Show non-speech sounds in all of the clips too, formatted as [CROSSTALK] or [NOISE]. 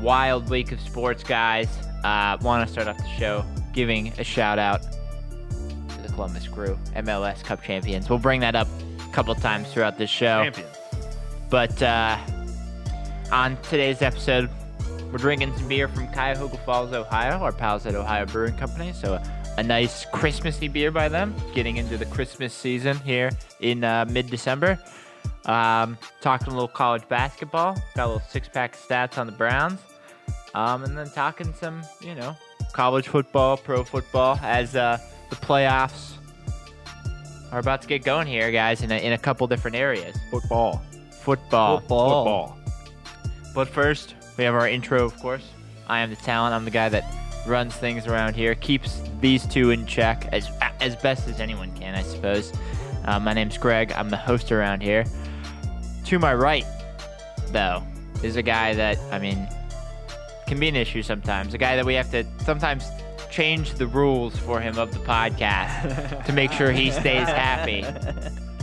wild week of sports, guys. Uh, Want to start off the show giving a shout out to the Columbus Crew, MLS Cup champions. We'll bring that up a couple times throughout this show. Champions. But uh, on today's episode, we're drinking some beer from Cuyahoga Falls, Ohio, our pals at Ohio Brewing Company. So a, a nice Christmassy beer by them, getting into the Christmas season here in uh, mid-December. Um, talking a little college basketball, got a little six-pack stats on the Browns, um, and then talking some, you know, college football, pro football as uh, the playoffs are about to get going here, guys, in a, in a couple different areas. Football. Football. Football. But first, we have our intro, of course. I am the talent. I'm the guy that runs things around here, keeps these two in check as as best as anyone can, I suppose. Uh, my name's Greg. I'm the host around here. To my right, though, is a guy that I mean can be an issue sometimes. A guy that we have to sometimes change the rules for him of the podcast [LAUGHS] to make sure he stays happy.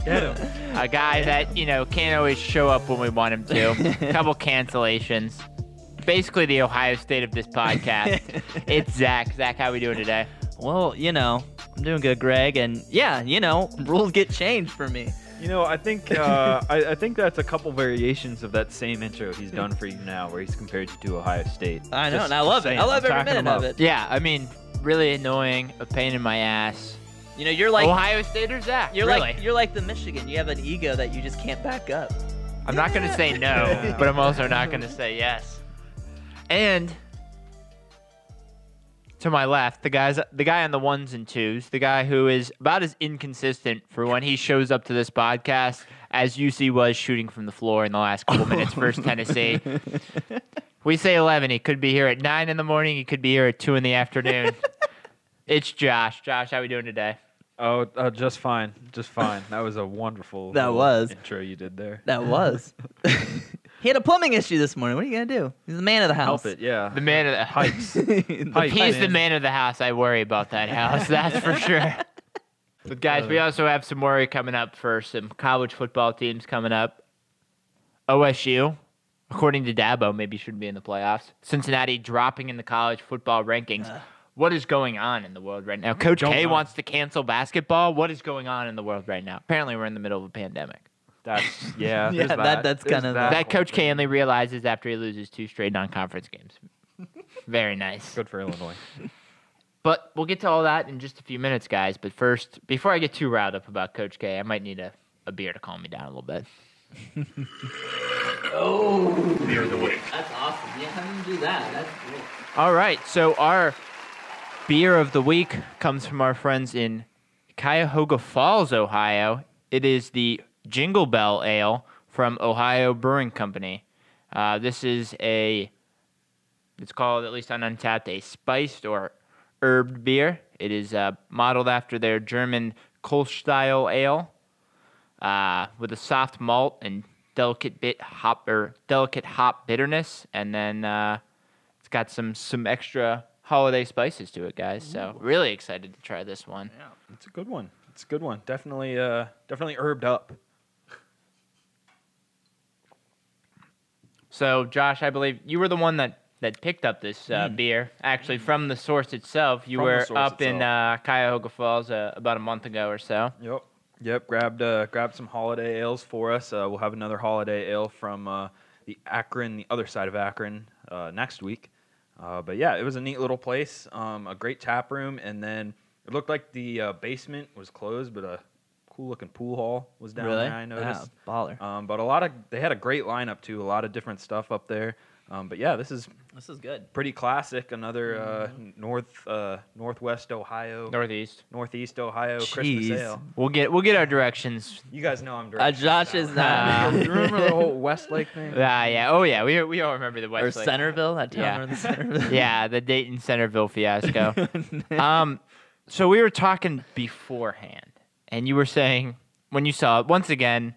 Get him. A guy that, you know, can't always show up when we want him to. A [LAUGHS] couple cancellations. Basically the Ohio State of this podcast. [LAUGHS] it's Zach. Zach, how we doing today? Well, you know, I'm doing good, Greg, and yeah, you know, rules get changed for me. You know, I think uh, [LAUGHS] I, I think that's a couple variations of that same intro he's done for you now, where he's compared you to Ohio State. I know, Just- and I love just it. I love every minute of it. Yeah, I mean, really annoying, a pain in my ass. You know, you're like Ohio State or Zach? you're really? like you're like the Michigan. You have an ego that you just can't back up. I'm not going to say no, [LAUGHS] but I'm also not going to say yes. And to my left, the guys, the guy on the ones and twos, the guy who is about as inconsistent for when he shows up to this podcast as UC was shooting from the floor in the last couple [LAUGHS] minutes versus Tennessee. We say 11. He could be here at 9 in the morning. He could be here at 2 in the afternoon. [LAUGHS] it's Josh. Josh, how are we doing today? Oh, uh, just fine, just fine. That was a wonderful. That was. intro you did there. That was. [LAUGHS] he had a plumbing issue this morning. What are you gonna do? He's the man of the house. Help it, yeah. The man of the [LAUGHS] Pipes. The Pipe. He's the man. man of the house. I worry about that house. [LAUGHS] That's for sure. But guys, we also have some worry coming up for some college football teams coming up. OSU, according to Dabo, maybe shouldn't be in the playoffs. Cincinnati dropping in the college football rankings. what is going on in the world right now? Coach Don't K know. wants to cancel basketball. What is going on in the world right now? Apparently, we're in the middle of a pandemic. That's [LAUGHS] yeah. Yeah, that- that, that's kinda- that. that Coach K only realizes after he loses two straight non-conference games. [LAUGHS] Very nice. Good for Illinois. But we'll get to all that in just a few minutes, guys. But first, before I get too riled up about Coach K, I might need a, a beer to calm me down a little bit. [LAUGHS] Oh, beer of the week. That's awesome. Yeah, how do you do that? That's great. All right, so our beer of the week comes from our friends in Cuyahoga Falls, Ohio. It is the Jingle Bell Ale from Ohio Brewing Company. Uh, this is a, it's called, at least on Untappd, a spiced or herbed beer. It is uh, modeled after their German Kolsch style ale uh, with a soft malt and delicate bit hop or delicate hop bitterness, and then uh, it's got some some extra holiday spices to it, guys. So really excited to try this one. Yeah, it's a good one. It's a good one. Definitely, uh, definitely herbed up. So Josh, I believe you were the one that that picked up this uh, beer actually from the source itself. You From were up in uh, Cuyahoga Falls uh, about a month ago or so. Yep. Yep. Grabbed uh, grabbed some holiday ales for us. Uh, we'll have another holiday ale from uh, the Akron, the other side of Akron, uh, next week. Uh, but yeah, it was a neat little place. Um, a great tap room, and then it looked like the uh, basement was closed, but cool looking pool hall was down really? there. I noticed. Yeah, baller. Um, but a lot of they had a great lineup too. A lot of different stuff up there. Um, but yeah, this is This is good. pretty classic. Another uh, north uh, northwest Ohio, Northeast. northeast Ohio Christmas Jeez. ale. We'll get we'll get our directions. You guys know I'm Uh, directing. Josh this is out. not. [LAUGHS] you remember the whole Westlake [LAUGHS] thing? Ah, yeah. Oh yeah. We we all remember the or Westlake. Centerville, that town Yeah. north Centerville. [LAUGHS] yeah, the Dayton Centerville fiasco. um, so we were talking beforehand, and you were saying when you saw it once again.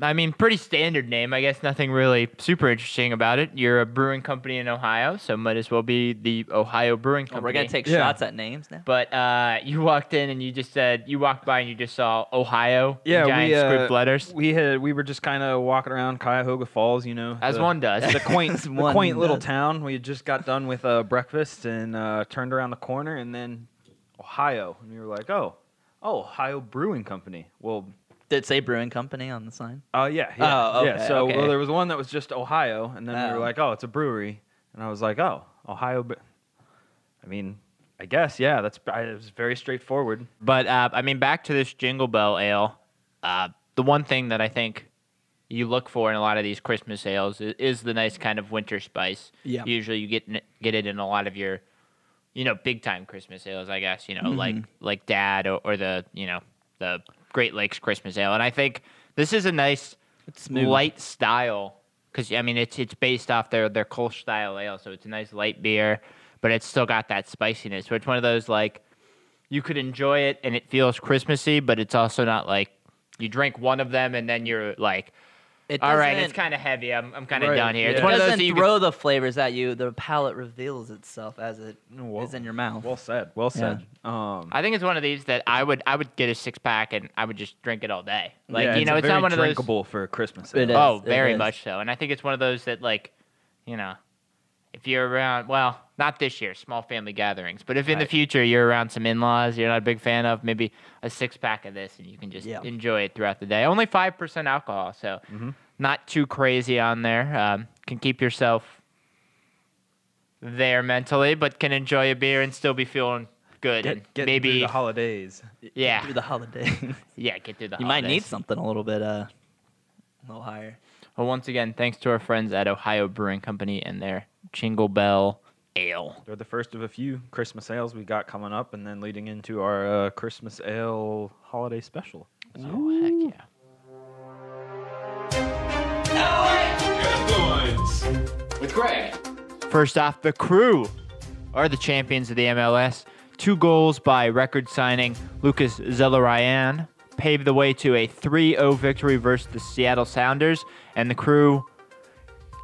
I mean, pretty standard name. I guess nothing really super interesting about it. You're a brewing company in Ohio, so might as well be the Ohio Brewing Oh, Company. we're gonna take Yeah. shots at names now. But uh, you walked in and you just said you walked by and you just saw Ohio. in Yeah, giant we uh, script letters. We had we were just kind of walking around Cuyahoga Falls, you know, As the- one does. the quaint, As [LAUGHS] the one quaint little does. town. We had just got done with uh, breakfast and uh, turned around the corner, and then Ohio, and we were like, oh, oh, Ohio Brewing Company. Well, Did it say brewing company on the sign? uh, yeah, yeah, Oh, yeah. So okay. well, there was one that was just Ohio, and then we Oh. were like, oh, it's a brewery, and I was like, oh, Ohio. Bre- I mean, I guess yeah, that's I- it was very straightforward. But uh, I mean, back to this Jingle Bell Ale. Uh, the one thing that I think you look for in a lot of these Christmas ales is, is the nice kind of winter spice. Yeah. Usually, you get in- get it in a lot of your, you know, big time Christmas ales. I guess you know, like mm-hmm. like Dad or, or the you know the Great Lakes Christmas Ale. And I think this is a nice light style because I mean it's it's based off their their Kolsch style ale, so it's a nice light beer, but it's still got that spiciness. So it's one of those like you could enjoy it and it feels Christmassy, but it's also not like you drink one of them and then you're like, It all right, doesn't- it's kind of heavy. I'm I'm kind of Right, done here. It's yeah. one of those doesn't that you could- throw the flavors at you. The palate reveals itself as it is Well- in your mouth. Well said. Well said. Um, I think it's one of these that I would I would get a six pack and I would just drink it all day. Like yeah, you know, a it's very not one of those. drinkable for Christmas. It ale. is. Oh, very is. much so. And I think it's one of those that, like, you know, if you're around, well, not this year, small family gatherings, but if in the future you're around some in laws you're not a big fan of, maybe a six pack of this and you can just Yeah. enjoy it throughout the day. Only 5% alcohol, so Mhm. not too crazy on there. Um, can keep yourself there mentally, but can enjoy a beer and still be feeling good. and Get, get maybe, through the holidays. yeah, Through the holidays. [LAUGHS] yeah, get through the holidays. you might need something a little bit uh, a little higher. Well, once again, thanks to our friends at Ohio Brewing Company and their Jingle Bell Ale. They're the first of a few Christmas ales we got coming up, and then leading into our uh, Christmas ale holiday special. Oh, heck yeah. Headlines with Greg. First off, the crew are the champions of the MLS. Two goals by record signing Lucas Zelarayan paved the way to a 3 0 victory versus the Seattle Sounders, and the crew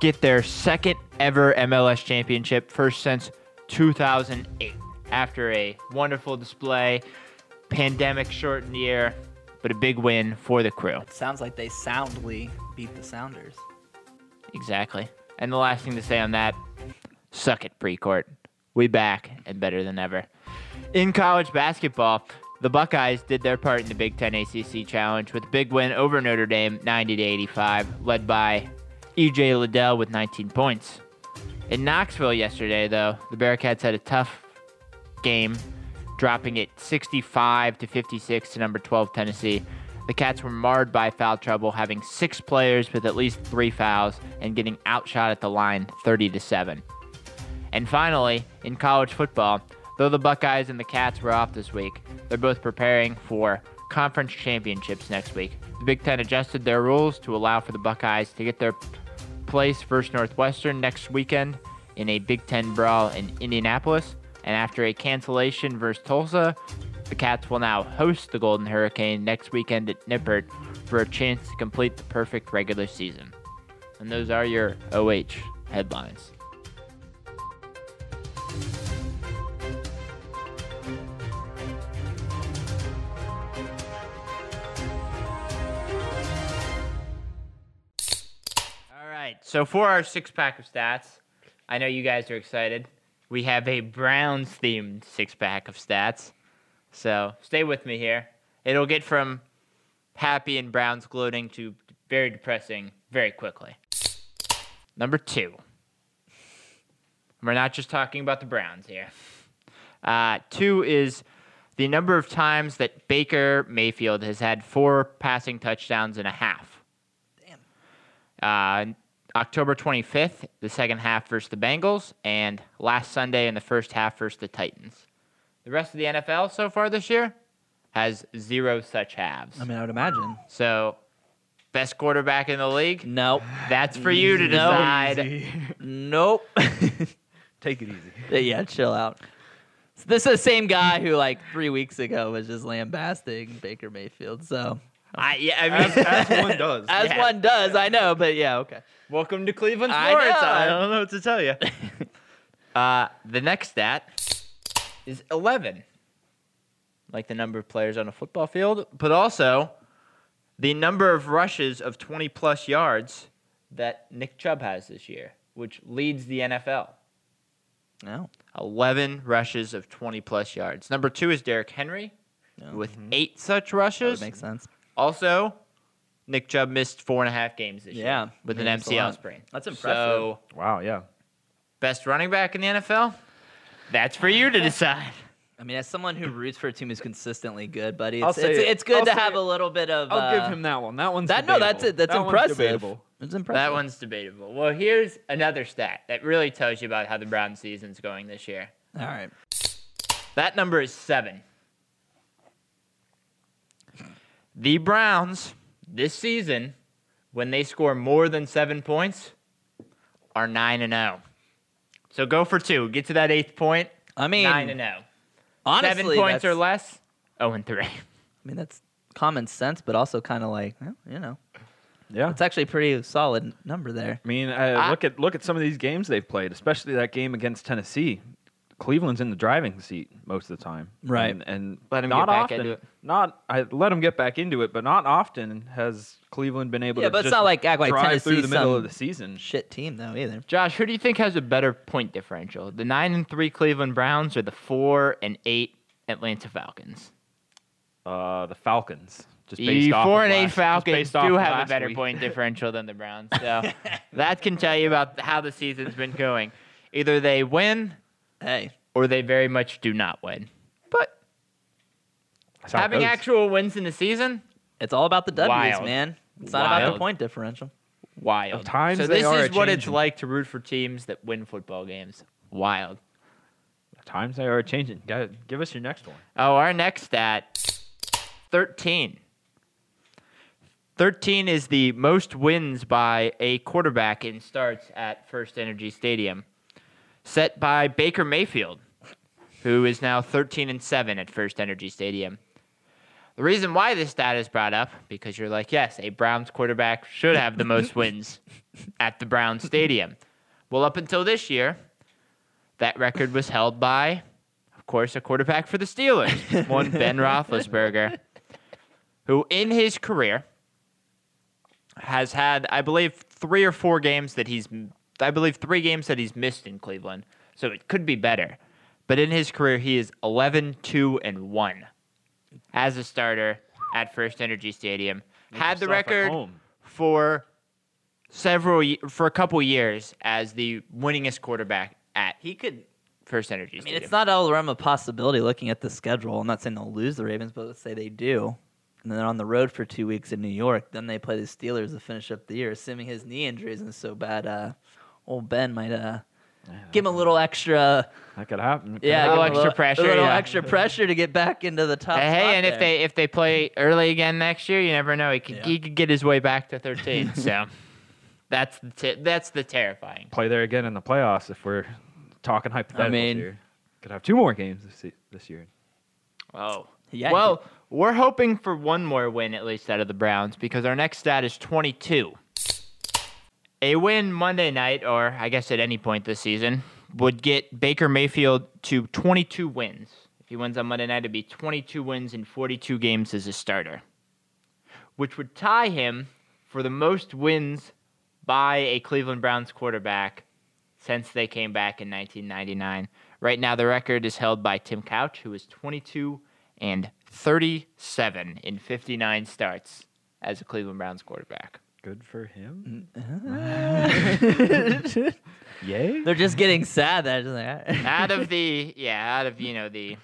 get their second ever MLS championship, first since 2008. After a wonderful display, pandemic shortened year, but a big win for the crew. Sounds like they soundly beat the Sounders. Exactly. And the last thing to say on that, suck it, Precourt. We back and better than ever. In college basketball, the Buckeyes did their part in the Big Ten ACC Challenge with a big win over Notre Dame, 90 to 85, led by EJ Liddell with 19 points. In Knoxville yesterday, though, the Bearcats had a tough game, dropping it 65 to 56 to number 12 Tennessee. The Cats were marred by foul trouble, having six players with at least three fouls and getting outshot at the line 30 to 7. And finally, in college football, though the Buckeyes and the Cats were off this week, they're both preparing for conference championships next week. The Big Ten adjusted their rules to allow for the Buckeyes to get their place versus Northwestern next weekend in a Big Ten brawl in Indianapolis. And after a cancellation versus Tulsa, the Cats will now host the Golden Hurricane next weekend at Nippert for a chance to complete the perfect regular season. And those are your OH headlines. Right. So for our six pack of stats, I know you guys are excited. We have a Browns themed six pack of stats. So stay with me here. It'll get from happy and Browns gloating to very depressing very quickly. Number two. We're not just talking about the Browns here. Uh, two is the number of times that Baker Mayfield has had four passing touchdowns and a half. Uh, October 25th, the second half versus the Bengals, and last Sunday in the first half versus the Titans. The rest of the NFL so far this year has zero such halves. I mean, I would imagine. So, best quarterback in the league? Nope. That's for you to No. decide. Nope. [LAUGHS] Take it easy. yeah, chill out. So this is the same guy who, like, three weeks ago was just lambasting Baker Mayfield. So I, yeah, I mean, As, as one [LAUGHS] does. as Yeah. one does. I know, but yeah, okay. Welcome to Cleveland I sports. know. I don't know what to tell you. [LAUGHS] [LAUGHS] uh, the next stat is 11, like the number of players on a football field, but also the number of rushes of 20 plus yards that Nick Chubb has this year, which leads the NFL. No. 11 rushes of 20 plus yards. Number two is Derrick Henry No. with eight such rushes. would make sense. Also, Nick Chubb missed four and a half games this Yeah, year with an mean, MCL sprain. That's impressive. So, impressive. Wow, yeah. best running back in the NFL? That's for you to decide. [LAUGHS] I mean, as someone who roots for a team who's consistently good, buddy, it's, it's, it. it's good I'll to have it. a little bit of. I'll uh, give him that one. That one's that. No, that's it. That's That one's impressive. debatable. It's impressive. That one's debatable. Well, here's another stat that really tells you about how the Browns season's going this year. All right. That number is seven. The Browns this season, when they score more than seven points, are nine and zero. So go for two. Get to that eighth point. I mean, nine and zero. honestly, Seven points or less. Zero and three. [LAUGHS] I mean, that's common sense, but also kind of like, well, you know, Yeah. it's actually a pretty solid number there. I mean, uh, I- look at look at some of these games they've played, especially that game against Tennessee. Cleveland's in the driving seat most of the time, Right. And, and Let 'em not get back often, into it. Not I let him get back into it, but not often has Cleveland been able Yeah, to. but it's not like act like drive through Tennessee's the middle some of the season. Shit team though either. Josh, who do you think has a better point differential? The nine and three Cleveland Browns or the four and eight Atlanta Falcons? Uh, the Falcons. Just The based off four of and eight last- Falcons do have a better week. point [LAUGHS] differential than the Browns. So [LAUGHS] that can tell you about how the season's been going. Either they win Hey, or they very much do not win. But That's how it having goes. actual wins in the season, it's all about the W's, Wild. man. It's not about the point differential. wild. At times so this is what it's like to root for teams that win football games. Wild. Times they are changing. Go- Give us your next one. Oh, our next stat 13. 13 is the most wins by a quarterback in starts at First Energy Stadium, set by Baker Mayfield, who is now 13 and 7 at First Energy Stadium. The reason why this stat is brought up because you're like, yes, a Browns quarterback should have the most [LAUGHS] wins at the Browns Stadium. Well, up until this year, that record was held by, of course, a quarterback for the Steelers, one Ben [LAUGHS] Roethlisberger, who in his career has had, I believe, three or four games that he's, I believe, three games that he's missed in Cleveland. So it could be better. But in his career, he is 11, 2, and 1 as a starter at First Energy Stadium. Make had the record for several for a couple years as the winningest quarterback at He could. First Energy stadium. I mean, Stadium. it's not all the realm of possibility looking at the schedule. I'm not saying they'll lose the Ravens, but let's say they do. And then they're on the road for two weeks in New York. Then they play the Steelers to finish up the year, assuming his knee injury isn't so bad. Uh, old Ben might uh, give him a little extra, That could happen. Could yeah, little give him extra pressure, a little yeah. extra pressure to get back into the top. Hey, spot and if they if they play early again next year, you never know. He could Yeah. he could get his way back to 13. [LAUGHS] so that's the t- that's the terrifying. play there again in the playoffs if we're talking hypotheticals I mean- here. Could have two more games this, this year. Oh. Yeah, well, we're hoping for one more win at least out of the Browns because our next stat is 22. A win Monday night, or I guess at any point this season, would get Baker Mayfield to 22 wins. If he wins on Monday night, it'd be 22 wins in 42 games as a starter, which would tie him for the most wins by a Cleveland Browns quarterback since they came back in 1999. Right now, the record is held by Tim Couch, who is 22 and 37 in 59 starts as a Cleveland Browns quarterback. Good for him. Mm. [LAUGHS] Yay. They're just getting sad. That like, [LAUGHS] out of the yeah, out of you know the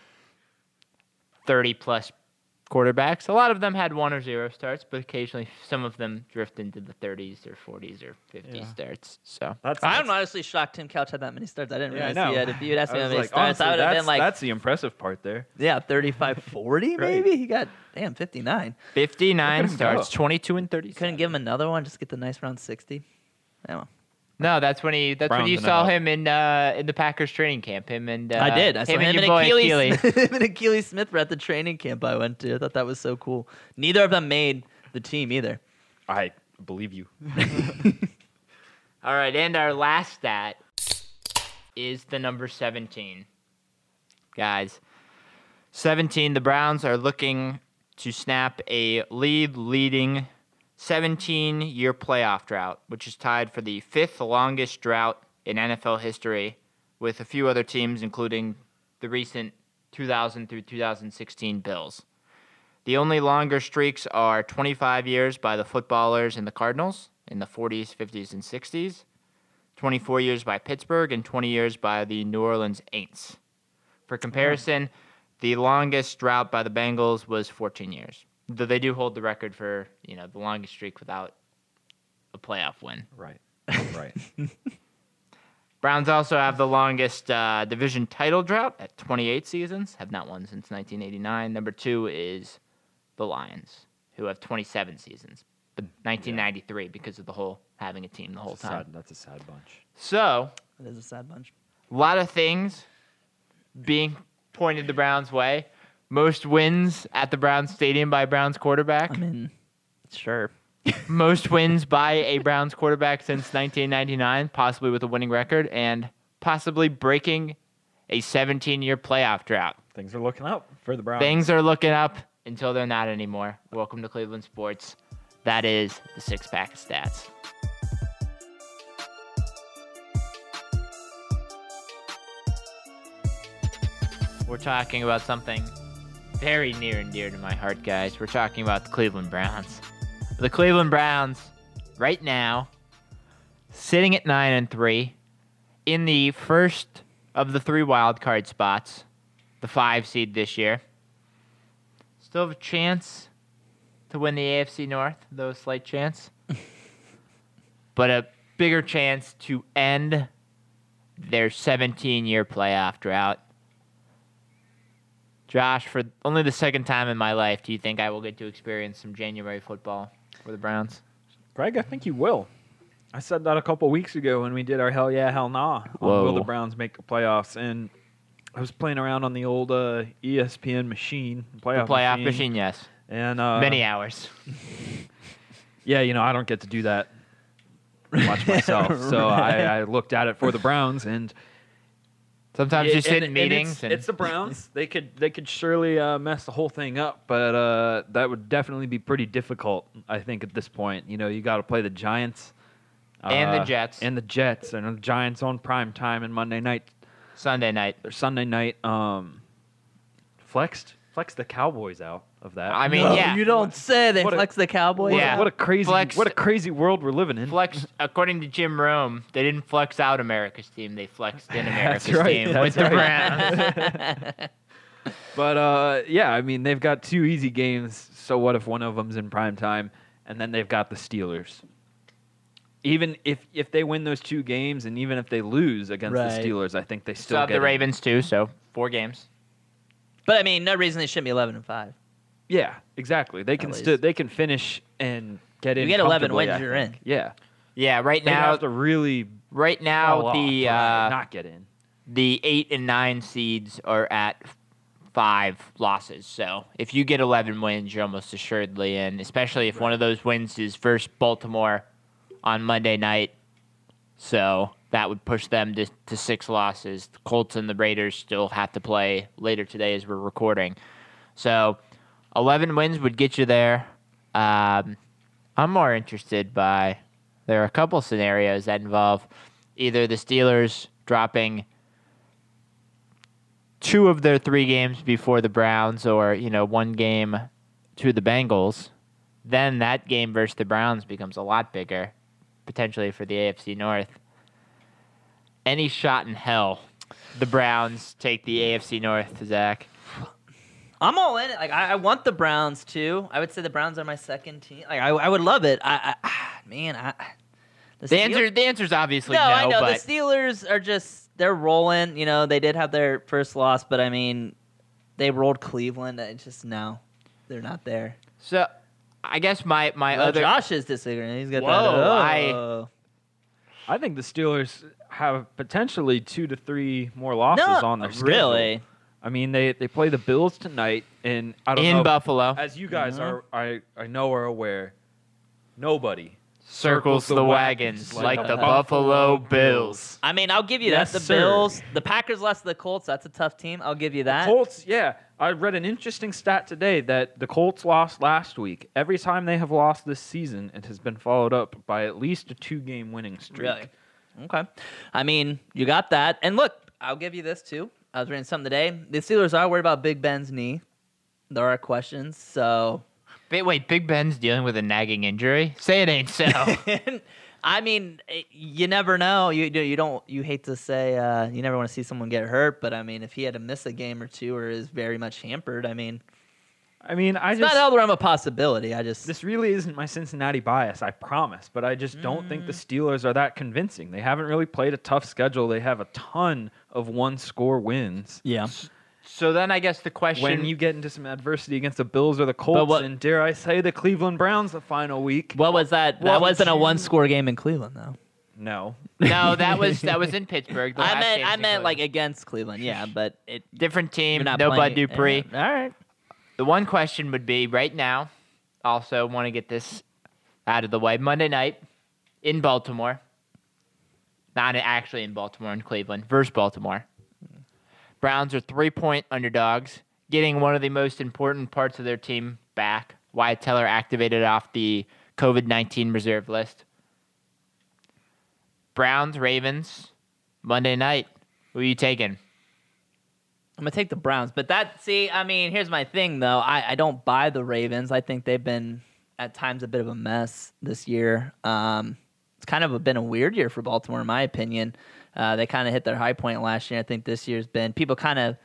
30 plus quarterbacks, a lot of them had one or zero starts, but occasionally some of them drift into the 30s or 40s or 50s Yeah. starts. So That's, I'm honestly shocked Tim Couch had that many starts. I didn't Yeah, I realize he know. had. If you'd asked me how many like, starts, honestly, I would have that's, been like, that's the impressive part there. yeah, 35, [LAUGHS] 40 Great. maybe. He got damn 59. 59 Look at him starts, go. 22 and 30. Couldn't give him another one. Just get the nice round 60. Yeah, well. No, that's when he. That's when you saw him in uh, in the Packers training camp. Him and uh, I did. I saw him, him, and your and Akili, Akili. [LAUGHS] him and Akili Smith were at the training camp I went to. I thought that was so cool. Neither of them made the team either. I believe you. [LAUGHS] [LAUGHS] All right, and our last stat is the number 17. Guys, 17, the Browns are looking to snap a lead leading 17 year playoff drought, which is tied for the fifth longest drought in NFL history, with a few other teams, including the recent 2000 through 2016 Bills. The only longer streaks are 25 years by the footballers and the Cardinals in the 40s, 50s, and 60s, 24 years by Pittsburgh, and 20 years by the New Orleans Aints. For comparison, the longest drought by the Bengals was 14 years. Though they do hold the record for you know the longest streak without a playoff win. Right. [LAUGHS] Right. Browns also have the longest uh, division title drought at 28 seasons, have not won since 1989. Number two is the Lions, who have 27 seasons, but 1993 because of the whole having a team the whole That's a time. sad, that's a sad bunch. So, It is a sad bunch. a lot of things being pointed the Browns' way. Most wins at the Browns Stadium by Browns quarterback. I mean, sure. [LAUGHS] Most wins by a Browns quarterback since 1999, possibly with a winning record, and possibly breaking a 17 year playoff drought. Things are looking up for the Browns. Things are looking up until they're not anymore. Welcome to Cleveland Sports. That is the six pack of stats. We're talking about something very near and dear to my heart, guys. We're talking about the Cleveland Browns. The Cleveland Browns, right now, sitting at 9 and 3 in the first of the three wild card spots, the five seed this year. Still have a chance to win the AFC North, though a slight chance. [LAUGHS] but a bigger chance to end their 17 year playoff drought. Josh, for only the second time in my life, do you think I will get to experience some January football for the Browns? Greg, I think you will. I said that a couple weeks ago when we did our hell yeah, hell nah. on Will the Browns make the playoffs? And I was playing around on the old uh, ESPN machine, playoff, the playoff machine, yes. and uh, Many hours. [LAUGHS] Yeah, you know I don't get to do that much [LAUGHS] myself, so I, [LAUGHS] I looked at it for the Browns, and Sometimes you It- sit and- in and meetings. It's, and- it's the Browns. [LAUGHS] they could they could surely uh, mess the whole thing up, but uh, that would definitely be pretty difficult. I think at this point, you know, you got to play the Giants And the uh, Jets. and the Jets, and the Giants on prime time and Monday night Sunday night. or Sunday night. Um, flexed flex the Cowboys out of that. I mean, No, yeah. You don't say. They What a- flex the Cowboys. what, Yeah. a, what a crazy Flex- what a crazy world we're living in. Flex, according to Jim Rome, they didn't flex out America's team. They flexed in [LAUGHS] That's America's right, team that's with the right. Browns. [LAUGHS] But uh, yeah, I mean they've got two easy games. So what if one of them's in prime time, and then they've got the Steelers. Even if if they win those two games, and even if they lose against Right. the Steelers, I think they still Still have get the in. Ravens too, so four games. But I mean, no reason they shouldn't be eleven and five. Yeah, exactly. They can least. still they can finish and get in. You get 11 comfortably, wins, I you're think. in. Yeah, Yeah, right they now, have to really right fall now the uh, not get in. the eight and nine seeds are at five losses. So if you get eleven wins, you're almost assuredly in. Especially if one of those wins is versus Baltimore on Monday night. So that would push them to, to six losses. The Colts and the Raiders still have to play later today as we're recording. So eleven wins would get you there. Um, I'm more interested by there are a couple scenarios that involve either the Steelers dropping two of their three games before the Browns, or you know one game to the Bengals. Then that game versus the Browns becomes a lot bigger, potentially for the AFC North. Any shot in hell, the Browns take the AFC North, to Zach. I'm all in it. Like I, I want the Browns too. I would say the Browns are my second team. Like I, I would love it. I, I ah, man, I The Steel- answer, the answer's obviously no, no, I know but the Steelers are just they're rolling. You know, they did have their first loss, but I mean, they rolled Cleveland. I just no, they're not there. so I guess my my Well, other Josh is disagreeing. He's got Whoa, that. I- oh. I think the Steelers have potentially two to three more losses no, on their schedule. really. I mean, they they play the Bills tonight, and I don't in know. Buffalo. As you guys Mhm. are, I I know are aware, nobody circles the wagons like the Buffalo Bills. I mean, I'll give you Yes, that. The sir. Bills, the Packers lost to the Colts. That's a tough team. I'll give you that. The Colts, yeah. I read an interesting stat today that the Colts lost last week. Every time they have lost this season, it has been followed up by at least a two-game winning streak. Really? Okay. I mean, you got that. And look, I'll give you this too. I was reading something today. The Steelers are worried about Big Ben's knee. There are questions. So, Wait, wait, Big Ben's dealing with a nagging injury. Say it ain't so. [LAUGHS] I mean, you never know. You you don't you hate to say uh, you never want to see someone get hurt, but I mean, if he had to miss a game or two or is very much hampered, I mean, I mean, I it's just not out of the realm of possibility. I just this really isn't my Cincinnati bias, I promise, but I just don't think the mm. Steelers are that convincing. They haven't really played a tough schedule. They have a ton of one-score wins. yeah. so then I guess the question When you get into some adversity against the Bills or the Colts, what- and dare I say the Cleveland Browns the final week, What was that? Well, that wasn't a one-score game in Cleveland, though. no. No, that was that was [LAUGHS] in Pittsburgh. I meant I in meant like against Cleveland, yeah, but it different team, no playing- Bud Dupree. yeah. All right. The one question would be right now. Also, want to get this out of the way. Monday night in Baltimore, not actually in Baltimore, in Cleveland versus Baltimore. Browns are three-point underdogs, getting one of the most important parts of their team back. Wyatt Teller activated off the COVID nineteen reserve list. Browns, Ravens, Monday night. Who are you taking? I'm gonna take the Browns, but that see, I mean, here's my thing though. I, I don't buy the Ravens. I think they've been at times a bit of a mess this year. Um, it's kind of a, been a weird year for Baltimore, in my opinion. Uh, they kind of hit their high point last year. I think this year's been people kind of.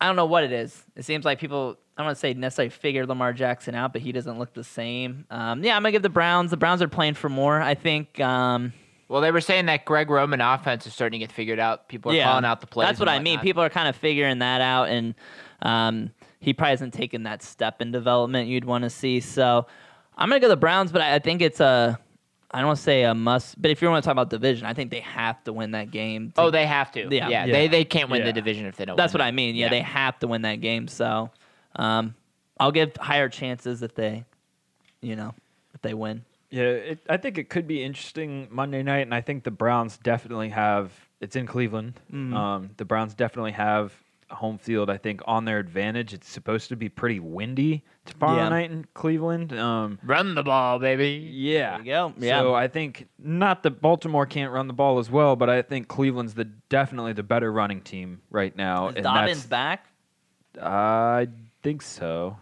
I don't know what it is. It seems like people. I don't want to say necessarily figure Lamar Jackson out, but he doesn't look the same. Um, yeah, I'm gonna give the Browns. The Browns are playing for more. I think. Um, Well, they were saying that Greg Roman offense is starting to get figured out. People are calling out the plays. That's what I mean. People are kind of figuring that out, and um, he probably hasn't taken that step in development you'd want to see. So I'm gonna go the Browns, but I, I think it's a. I don't want to say a must, but if you want to talk about division, I think they have to win that game. to- Oh, they have to. Yeah. Yeah, Yeah. they they can't win Yeah. the division if they don't. that's win what it. I mean. Yeah, they have to win that game. So um, I'll give higher chances if they, you know, if they win. Yeah, it, I think it could be interesting Monday night, and I think the Browns definitely have. It's in Cleveland. Mhm. Um, the Browns definitely have home field. I think on their advantage. It's supposed to be pretty windy tomorrow Yeah. night in Cleveland. Um, Run the ball, baby. yeah. There you go. Yeah. So I think not that Baltimore can't run the ball as well, but I think Cleveland's the definitely the better running team right now. Is and Dobbins back? I think so.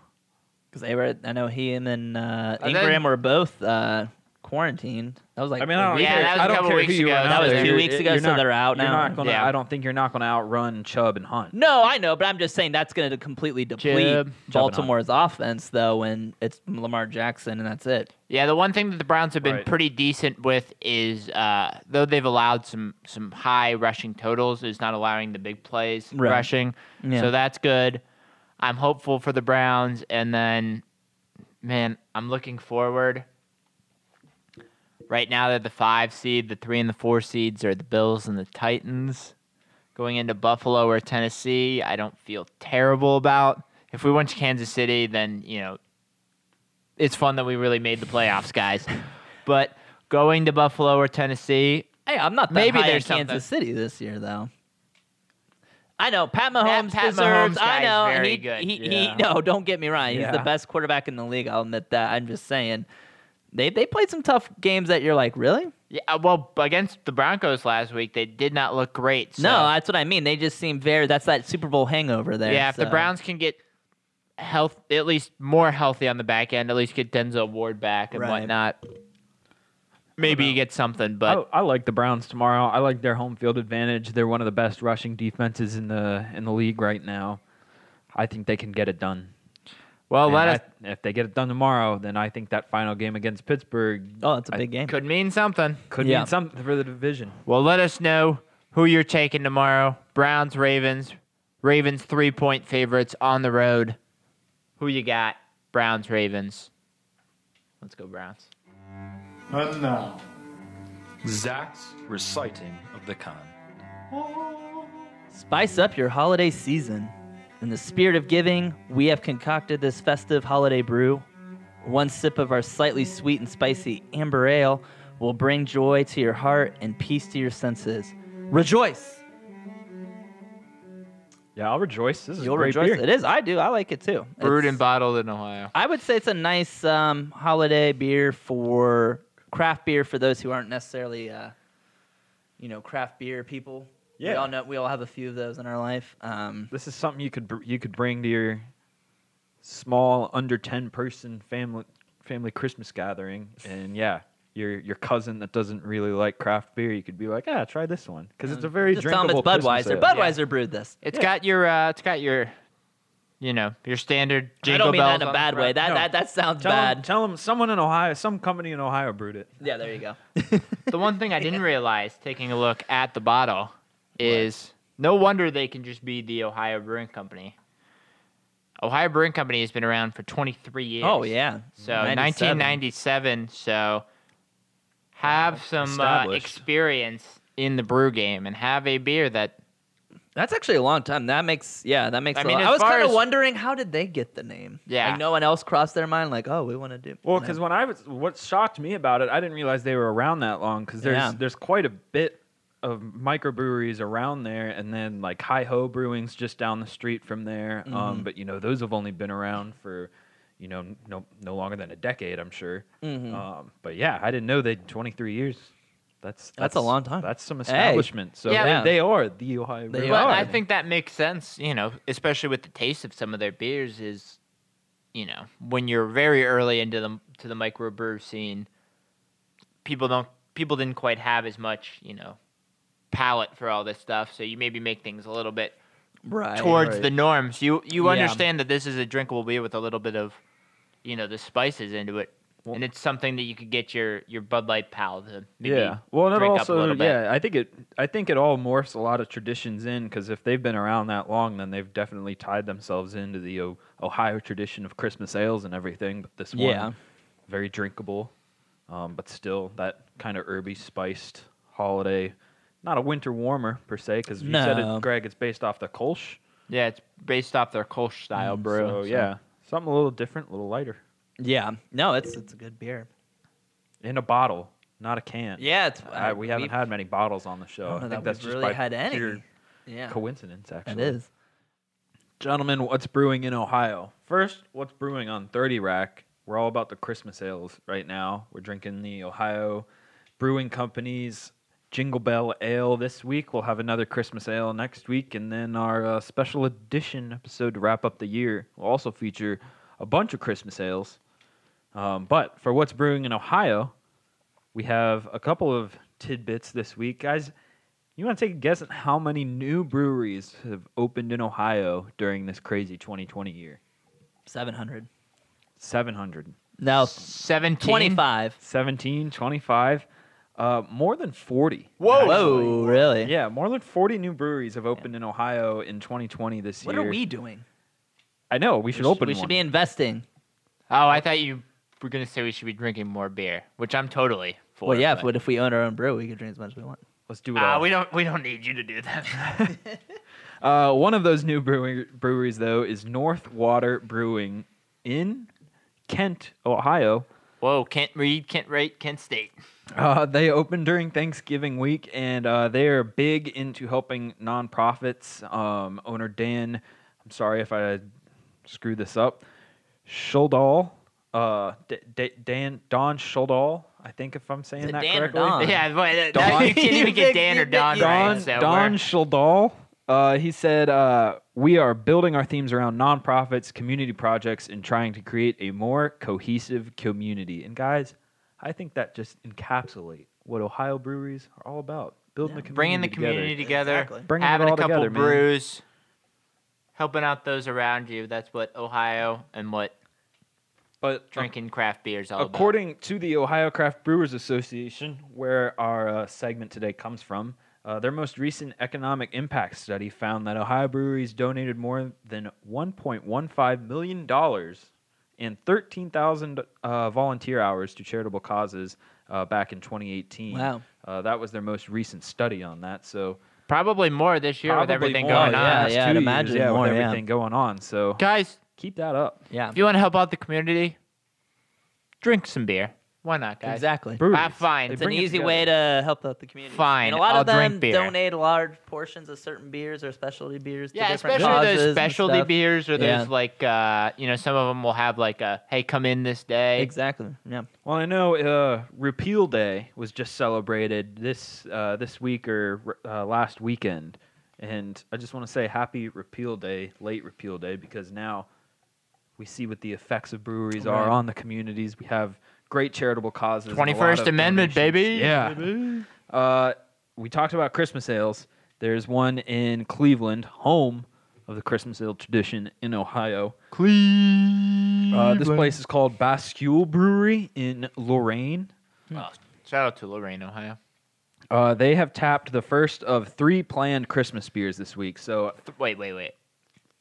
Because they were. I know he and then uh, And then- Ingram were both uh, quarantared. That was like I mean, a I don't Yeah, care. that was a I don't couple care weeks who you ago. run That was two weeks ago, you're so not- they're out you're now. Not gonna, Yeah. I don't think you're not going to outrun Chubb and Hunt. No, I know, but I'm just saying that's going to completely deplete Jib. Baltimore's offense, though, when it's Lamar Jackson and that's it. Yeah, the one thing that the Browns have been Right. pretty decent with is, uh, though they've allowed some some high rushing totals, is not allowing the big plays Right. rushing. Yeah. So that's good. I'm hopeful for the Browns, and then, man, I'm looking forward. Right now, they're the five seed. The three and the four seeds are the Bills and the Titans. Going into Buffalo or Tennessee, I don't feel terrible about. If we went to Kansas City, then you know it's fun that we really made the playoffs, guys. [LAUGHS] but going to Buffalo or Tennessee, Hey, I'm not that Maybe high there's Kansas City this year, though. I know Pat Mahomes Pat deserves. Mahomes I know very he, good. He, Yeah. he, no, don't get me wrong. He's the best quarterback in the league. I'll admit that. I'm just saying, they they played some tough games that you're like, really? yeah, uh, well, against the Broncos last week, they did not look great. So, No, that's what I mean. They just seem very. That's that Super Bowl hangover there. yeah, if the. Browns can get health, at least more healthy on the back end, at least get Denzel Ward back and Right. whatnot, maybe you get something. But I, I like the Browns tomorrow. I like their home field advantage. They're one of the best rushing defenses in the in the league right now. I think they can get it done. well, And let I- us if they get it done tomorrow, then I think that final game against Pittsburgh Oh, that's a big game. could mean something. could Yeah. mean something for the division. Well, let us know who you're taking tomorrow. Browns, Ravens. Ravens three point favorites on the road. Who you got? Browns, Ravens. Let's go, Browns. And now, Zach's reciting of the con. Spice up your holiday season. In the spirit of giving, we have concocted this festive holiday brew. One sip of our slightly sweet and spicy amber ale will bring joy to your heart and peace to your senses. Rejoice! Yeah, I'll rejoice. This is You'll great rejoice. beer. It is. I do. I like it too. Brewed It's- and bottled in Ohio. I would say it's a nice um, holiday beer for craft beer for those who aren't necessarily, uh, you know, craft beer people. Yeah. we all know we all have a few of those in our life. Um, This is something you could br- you could bring to your small under ten person family family Christmas gathering, and yeah, your your cousin that doesn't really like craft beer, you could be like, ah, try this one because it's a very just tell 'em drinkable. it's Budweiser. Christmas ale. Budweiser brewed this. It's Yeah. got your uh, it's got your, you know, your standard I don't mean that in a bad way. That No. that that sounds Tell bad. Them, tell them someone in Ohio, some company in Ohio brewed it. yeah, there you go. [LAUGHS] The one thing I didn't realize taking a look at the bottle is no wonder they can just be the Ohio Brewing Company. Ohio Brewing Company has been around for 23 years. oh yeah. So 97. 1997. So have some uh, experience in the brew game and have a beer that That's actually a long time. That makes yeah, that makes. I I mean, I was kind of wondering how did they get the name? Yeah. like no one else crossed their mind. Like, oh, we want to do. Well, because when I was, what shocked me about it, I didn't realize they were around that long. Because there's Yeah. there's quite a bit of microbreweries around there, and then like Hi Ho Brewing's just down the street from there. Mm-hmm. Um, but you know those have only been around for, you know, no no longer than a decade, I'm sure. Mhm. Um, but yeah, I didn't know they 23 years. That's That's a long time. That's some Hey. establishment. So Yeah. they, they are the Ohio. They Brewing Well, are. I think that makes sense, you know, especially with the taste of some of their beers is, you know, when you're very early into the to the microbrew scene, people don't people didn't quite have as much, you know, palate for all this stuff, so you maybe make things a little bit right. towards right. the norms. You you Yeah. understand that this is a drinkable beer with a little bit of, you know, the spices into it. Well- and it's something that you could get your, your Bud Light pal to maybe yeah. Well, and it drink up a also little bit. yeah, I think it I think it all morphs a lot of traditions in because if they've been around that long, then they've definitely tied themselves into the o- Ohio tradition of Christmas ales and everything. But this Yeah. one, very drinkable, um, but still that kind of herby spiced holiday. Not a winter warmer per se, because you said it, Greg. It's based off the Kolsch. Yeah, it's based off their Kolsch style brew. So yeah, something a little different, a little lighter, Yeah. No, it's it's a good beer. in a bottle, not a can. Yeah, it's. Uh, we haven't had many bottles on the show. I don't know think that that's we've just really by had any. Yeah, coincidence, actually. is. Gentlemen, what's brewing in Ohio? First, what's brewing on 30 Rack? We're all about the Christmas ales right now. We're drinking the Ohio Brewing Company's Jingle Bell Ale this week. We'll have another Christmas ale next week, and then our uh, special edition episode to wrap up the year will also feature a bunch of Christmas ales. Um, but for what's brewing in Ohio, we have a couple of tidbits this week, guys. You want to take a guess at how many new breweries have opened in Ohio during this crazy 2020 year? Seven hundred. 700. No, 17. twenty-five. 17, 25, uh, more than 40. Whoa. Whoa, really? Yeah, more than 40 new breweries have opened in Ohio in 2020 this What year. What are we doing? I know, we should we open we one. should be investing. Oh, I thought you were going to say we should be drinking more beer, which I'm totally for. Well, yeah. but- But if we own our own brew, we can drink as much as we want. Let's do it Ah, all. we don't we don't need you to do that. [LAUGHS] Uh, one of those new brewing, breweries, though, is North Water Brewing in Kent, Ohio. Whoa, Kent Reed, Kent Wright, Kent State. Uh, they opened during Thanksgiving week, and uh, they are big into helping nonprofits. Um, owner Dan, I'm sorry if I screwed this up, Schuldall, uh, D- D- Dan Don Schuldall, I think if I'm saying that Dan correctly. Don? Yeah, but that, Don. you can't even [LAUGHS] get Dan or Don Don right. So Don we're- Schuldall. Uh, he said, uh, "We are building our themes around nonprofits, community projects, and trying to create a more cohesive community." And guys, I think that just encapsulate what Ohio breweries are all about: building the community bringing the together. community together, Exactly. Bringing it having all a couple together, man. brews, helping out those around you. That's what Ohio and what But drinking craft beers is all about. According to the Ohio Craft Brewers Association, where our uh, segment today comes from, uh, their most recent economic impact study found that Ohio breweries donated more than $1.15 million and 13,000 uh, volunteer hours to charitable causes uh, back in 2018. Wow. Uh, that was their most recent study on that. So Probably more this year with everything more going the on. yeah, yeah, two I'd years, imagine yeah, more, with yeah. everything going on. So Guys, keep that up. Yeah. if you want to help out the community, drink some beer. Why not, guys? Exactly. Breweries, Ah, fine. they It's an bring it easy way to help out the community. Fine, And a lot I'll of them drink beer. donate large portions of certain beers or specialty beers. Yeah, to different especially causes those specialty beers, or Yeah. those like, uh, you know, some of them will have like a, hey, come in this day. Exactly. Yeah. Well, I know uh, Repeal Day was just celebrated this uh, this week or uh, last weekend, and I just want to say Happy Repeal Day, late Repeal Day, because now we see what the effects of breweries are on the communities. We have great charitable causes. and a lot 21st Amendment, baby. Yeah. Uh, we talked about Christmas ales. There's one in Cleveland, home of the Christmas ale tradition in Ohio. Uh, this place is called Bascule Brewery in Lorain. Oh, shout out to Lorain, Ohio. Uh, they have tapped the first of three planned Christmas beers this week. So Th- wait, wait, wait.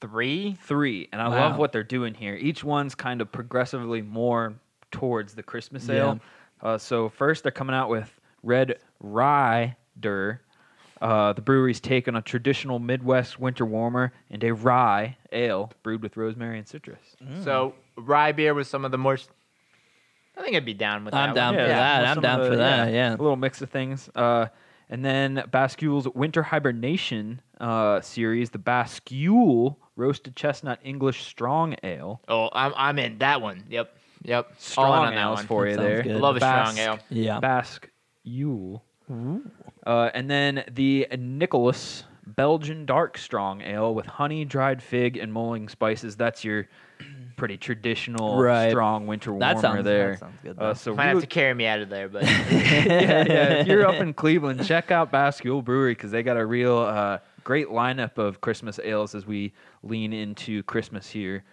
Three? three, and I Wow. love what they're doing here. Each one's kind of progressively more towards the Christmas Yeah. ale. Uh, so first, they're coming out with Red Rider. Uh, the brewery's take on a traditional Midwest winter warmer and a rye ale brewed with rosemary and citrus. So rye beer was some of the more. I think I'd be down with that. I'm that. down one. for that. well, I'm some down of for the- that, yeah. a little mix of things. Uh, and then Bascule's Winter Hibernation uh, series, the Bascule Roasted Chestnut English Strong Ale. Oh, I'm I'm in that one. Yep, yep. All Strong on that ales one. for you Sounds there. good. Love a Basque- strong ale. Yeah. Basque Yule. Uh, and then the Nicholas Belgian Dark Strong Ale with honey, dried fig, and mulling spices. That's your pretty traditional Right. strong winter warmer That sounds there. That sounds good. Uh, though. so Might have really- to carry me out of there, but [LAUGHS] yeah, yeah. If you're up in [LAUGHS] Cleveland, check out Bascule Brewery because they got a real uh, great lineup of Christmas ales as we lean into Christmas here.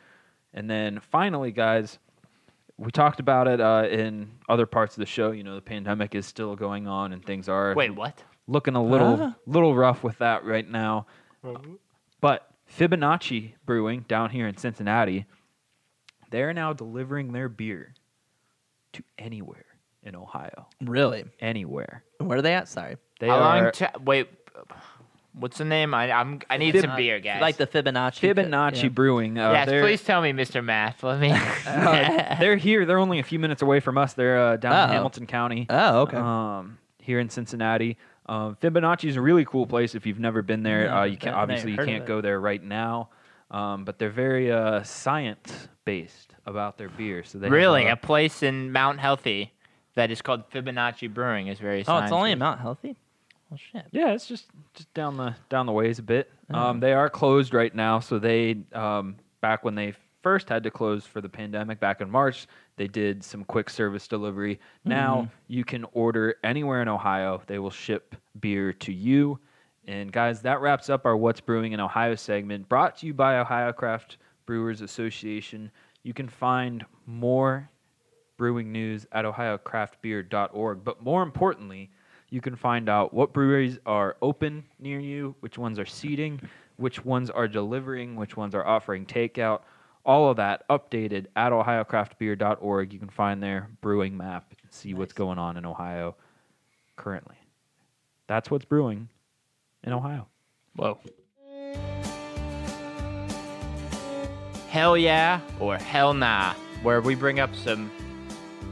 And then finally, guys, we talked about it uh, in other parts of the show. You know, the pandemic is still going on and things are wait, what? looking a little Huh? little rough with that right now. But Fibonacci Brewing down here in Cincinnati, they're now delivering their beer to anywhere in Ohio. really. Anywhere. Where are they at? Sorry. They How long? are ta- wait, what's the name? I I'm I need some beer, guys. Like the Fibonacci. Fibonacci yeah. Brewing. Uh, yes, they're, please tell me, Mr. Math. Let me. [LAUGHS] [LAUGHS] uh, they're here. They're only a few minutes away from us. They're uh, down in Oh. Hamilton County. Oh, okay. Um, here in Cincinnati. Um, Fibonacci is a really cool place. If you've never been there, Yeah, uh, you can never obviously you can't go there right now. Um, but they're very uh, science based about their beer. So they have, really, uh, a place in Mount Healthy that is called Fibonacci Brewing is very. oh, it's only in. Mount Healthy. Well, shit. Yeah, it's just just down the down the ways a bit. Oh. Um, they are closed right now, so they um, back when they first had to close for the pandemic back in March, they did some quick service delivery. Now you can order anywhere in Ohio. They will ship beer to you. And guys, that wraps up our What's Brewing in Ohio segment, brought to you by Ohio Craft Brewers Association. You can find more brewing news at ohiocraftbeer.org. But more importantly, you can find out what breweries are open near you, which ones are seating, which ones are delivering, which ones are offering takeout. All of that updated at ohiocraftbeer.org. You can find their brewing map and see what's going on in Ohio currently. That's what's brewing in Ohio. Whoa. Hell yeah or hell nah, where we bring up some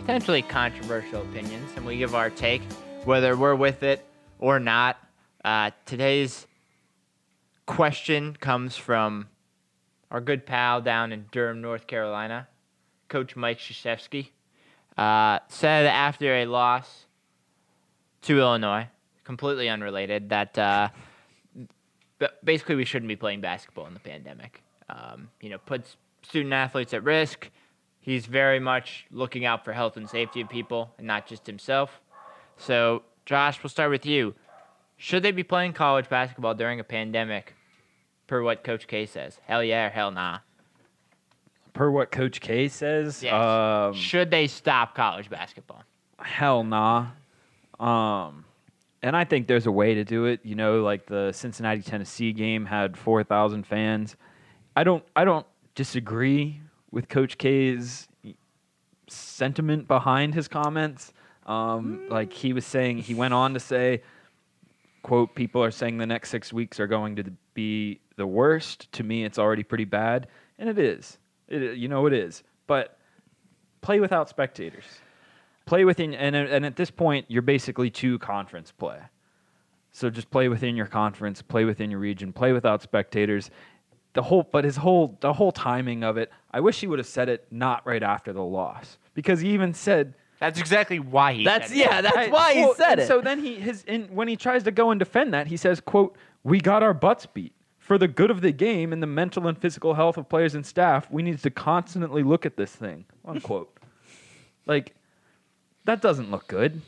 potentially controversial opinions and we give our take, whether we're with it or not. Uh, today's question comes from our good pal down in Durham, North Carolina, Coach Mike Krzyzewski. Uh, said after a loss to Illinois, completely unrelated, that uh, basically we shouldn't be playing basketball in the pandemic. Um, you know, puts student athletes at risk. He's very much looking out for health and safety of people and not just himself. So, Josh, we'll start with you. Should they be playing college basketball during a pandemic, per what Coach K says? Hell yeah or hell nah? Per what Coach K says, Yes. um, Should they stop college basketball? hell nah. Um, and I think there's a way to do it. You know, like the Cincinnati Tennessee game had 4,000 fans. I don't I don't disagree with Coach K's sentiment behind his comments. Um, like he was saying, he went on to say, quote people are saying the next six weeks are going to be the worst. To me, it's already pretty bad, and it is. It, you know, it is. But play without spectators. Play within, and and at this point, you're basically two conference play. So just play within your conference, play within your region, play without spectators. The whole, but his whole, the whole timing of it. I wish he would have said it not right after the loss because he even said That's exactly why he. That's said it. yeah. That's why he well, said it. So then he his in, when he tries to go and defend that, he says, "quote We got our butts beat for the good of the game and the mental and physical health of players and staff. We need to constantly look at this thing." Unquote. [LAUGHS] like that doesn't look good,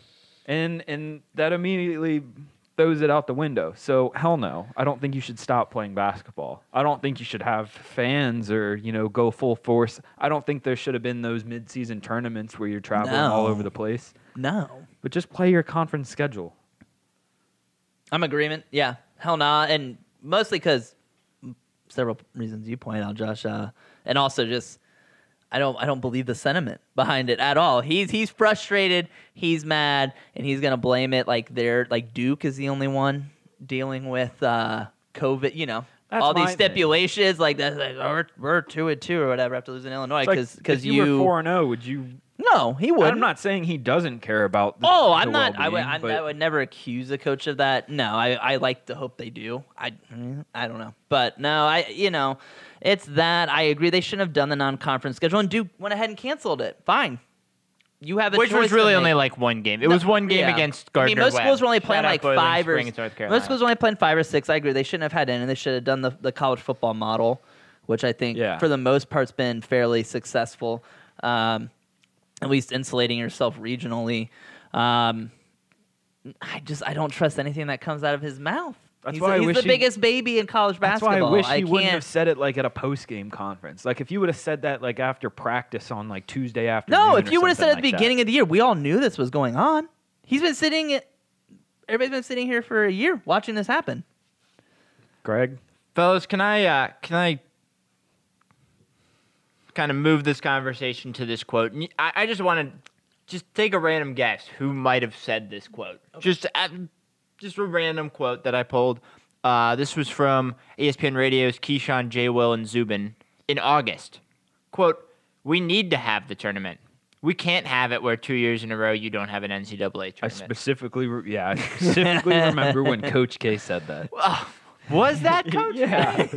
and and that immediately throws it out the window. So hell no, I don't think you should stop playing basketball. I don't think you should have fans or you know go full force. I don't think there should have been those mid-season tournaments where you're traveling all over the place no. but just play your conference schedule. I'm agreement. Yeah, hell nah, and mostly because several reasons you point out, Josh, uh, and also just I don't I don't believe the sentiment behind it at all. He's he's frustrated, he's mad, and he's gonna blame it like they're like Duke is the only one dealing with uh, COVID. You know. That's all these thing. stipulations, like that, like, oh, we're, we're two and two or whatever after losing Illinois, like, because because if you, you, were four and zero, would you? no, he would. I'm not saying he doesn't care about. The, Oh, the I'm not. I would. But I would never accuse a coach of that. No, I. I like to hope they do. I. I don't know, but no, I. You know, it's that. I agree. They shouldn't have done the non-conference schedule, and Duke went ahead and canceled it. Fine. You have a Which was really only like one game. It No, was one game yeah. against I Gardner mean, most Webb. schools were only playing like five or Springs, North Carolina. most schools were only playing five or six. I agree. They shouldn't have had in, and they should have done the the college football model, which I think Yeah. for the most part's been fairly successful. Um, at least insulating yourself regionally. Um, I just I don't trust anything that comes out of his mouth. That's he's why I he's wish the he- biggest baby in college basketball. That's why basketball. I wish he wouldn't have said it like at a post game conference. Like if you would have said that like after practice on like Tuesday afternoon. No, if you would have said something at the like that. beginning of the year, we all knew this was going on. He's been sitting. Everybody's been sitting here for a year watching this happen. Greg. Fellas, can I uh, can I kind of move this conversation to this quote? I, y- I, I just want to just take a random guess who might have said this quote. Just uh, just a random quote that I pulled. Uh, this was from ESPN Radio's Keyshawn, J. Will, and Zubin in August. Quote: We need to have the tournament. We can't have it where two years in a row you don't have an NCAA tournament. I specifically, re- yeah, I specifically [LAUGHS] remember when Coach K said that. was that [LAUGHS] coach? yeah,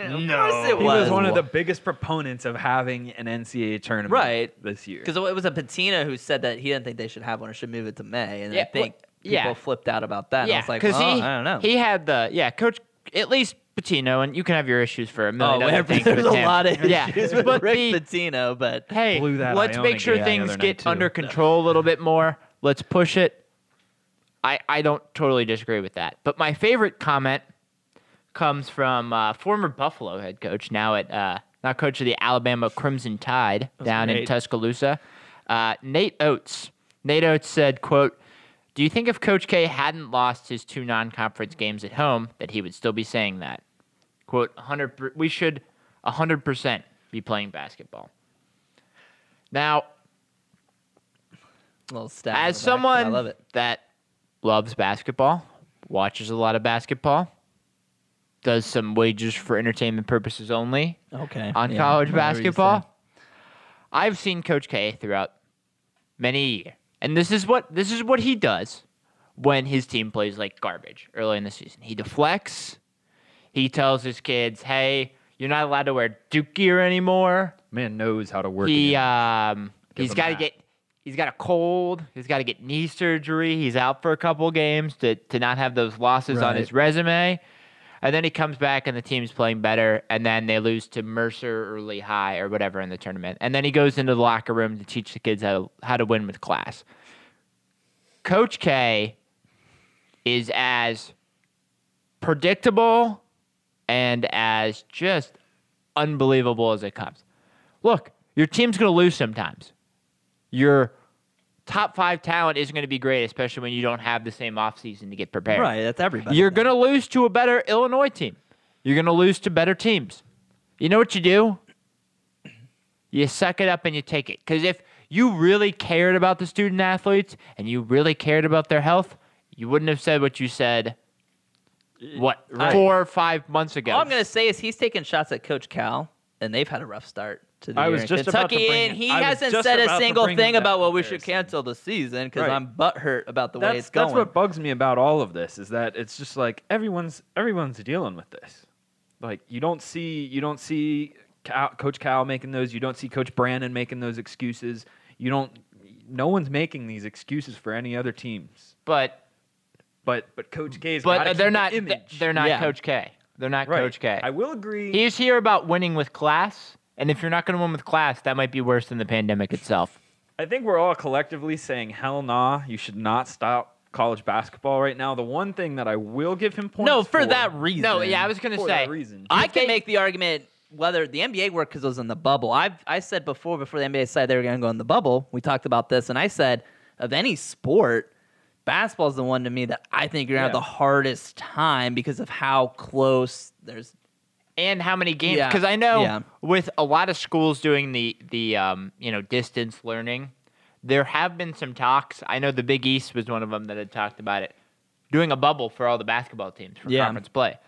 no. it he was was. one of the biggest proponents of having an NCAA tournament Right. this year. Because it was a Pitino who said that he didn't think they should have one or should move it to May, and Yeah, I think well, people yeah. flipped out about that. and I Yeah, was like, because well, he I don't know. he had the yeah coach at least Pitino, and you can have your issues for a million oh, other things there's with a him. lot of yeah, issues with but Rick the- Pitino, but hey, that let's make sure things get under control a little bit more. Let's push it. I I don't totally disagree with that, but my favorite comment comes from uh, former Buffalo head coach, now at uh, now coach of the Alabama Crimson Tide down in Tuscaloosa, uh, Nate Oates. Nate Oates said, "quote Do you think if Coach K hadn't lost his two non-conference games at home, that he would still be saying that? Quote: 100. We should 100 percent be playing basketball." Now, little stab in the back, as someone I love it. that loves basketball, watches a lot of basketball, does some wages for entertainment purposes only Okay, on yeah, college whatever you say. basketball, I've seen Coach K throughout many a year, and this is what this is what he does when his team plays like garbage early in the season. He deflects. He tells his kids, "Hey, you're not allowed to wear Duke gear anymore." Man knows how to work. He it um Give he's got to get he's got a cold. He's got to get knee surgery. He's out for a couple games to to not have those losses on his resume. And then he comes back and the team's playing better, and then they lose to Mercer or Lehigh or whatever in the tournament. And then he goes into the locker room to teach the kids how to, how to win with class. Coach K is as predictable and as just unbelievable as it comes. Look, your team's going to lose sometimes. Your top five talent isn't going to be great, especially when you don't have the same offseason to get prepared. Right, that's everybody. You're going to lose to a better Illinois team. You're going to lose to better teams. You know what you do? You suck it up and you take it. Because if you really cared about the student athletes and you really cared about their health, you wouldn't have said what you said what Right. four or five months ago. All I'm gonna say is he's taking shots at Coach Cal, and they've had a rough start to the I was just about to Kentucky, bring and it- he I hasn't said a single thing about well we should cancel the season because Right. I'm butthurt about the way it's going. that's what bugs me about all of this is that it's just like everyone's everyone's dealing with this. Like you don't see you don't see Cal, Coach Cal making those. You don't see Coach Brandon making those excuses. You don't. No one's making these excuses for any other teams. but But but Coach K's but they're not image. they're not Yeah. Coach K. They're not right. Coach K. I will agree. He's here about winning with class, and if you're not going to win with class, that might be worse than the pandemic itself. I think we're all collectively saying hell nah. You should not stop college basketball right now. The one thing that I will give him points no, for, that reason. No, yeah, I was going to for say that reason. I can make the argument whether the NBA worked because it was in the bubble. I've I said before before the NBA decided they were going to go in the bubble. We talked about this, and I said of any sport, basketball is the one to me that I think you're gonna have the hardest time because of how close there's. And how many games Yeah, because i know yeah. with a lot of schools doing the the um, you know distance learning there have been some talks i know the big east was one of them that had talked about it doing a bubble for all the basketball teams for Yeah. conference play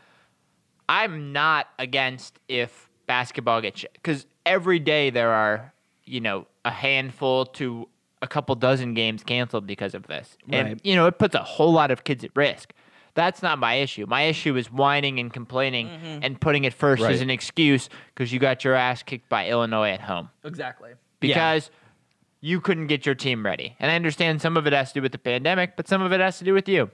i'm not against if basketball gets because every day there are you know a handful to a couple dozen games canceled because of this and Right. you know it puts a whole lot of kids at risk that's not my issue. My issue is whining and complaining and putting it first as an excuse because you got your ass kicked by Illinois at home Exactly. because you couldn't get your team ready. And I understand some of it has to do with the pandemic, but some of it has to do with you.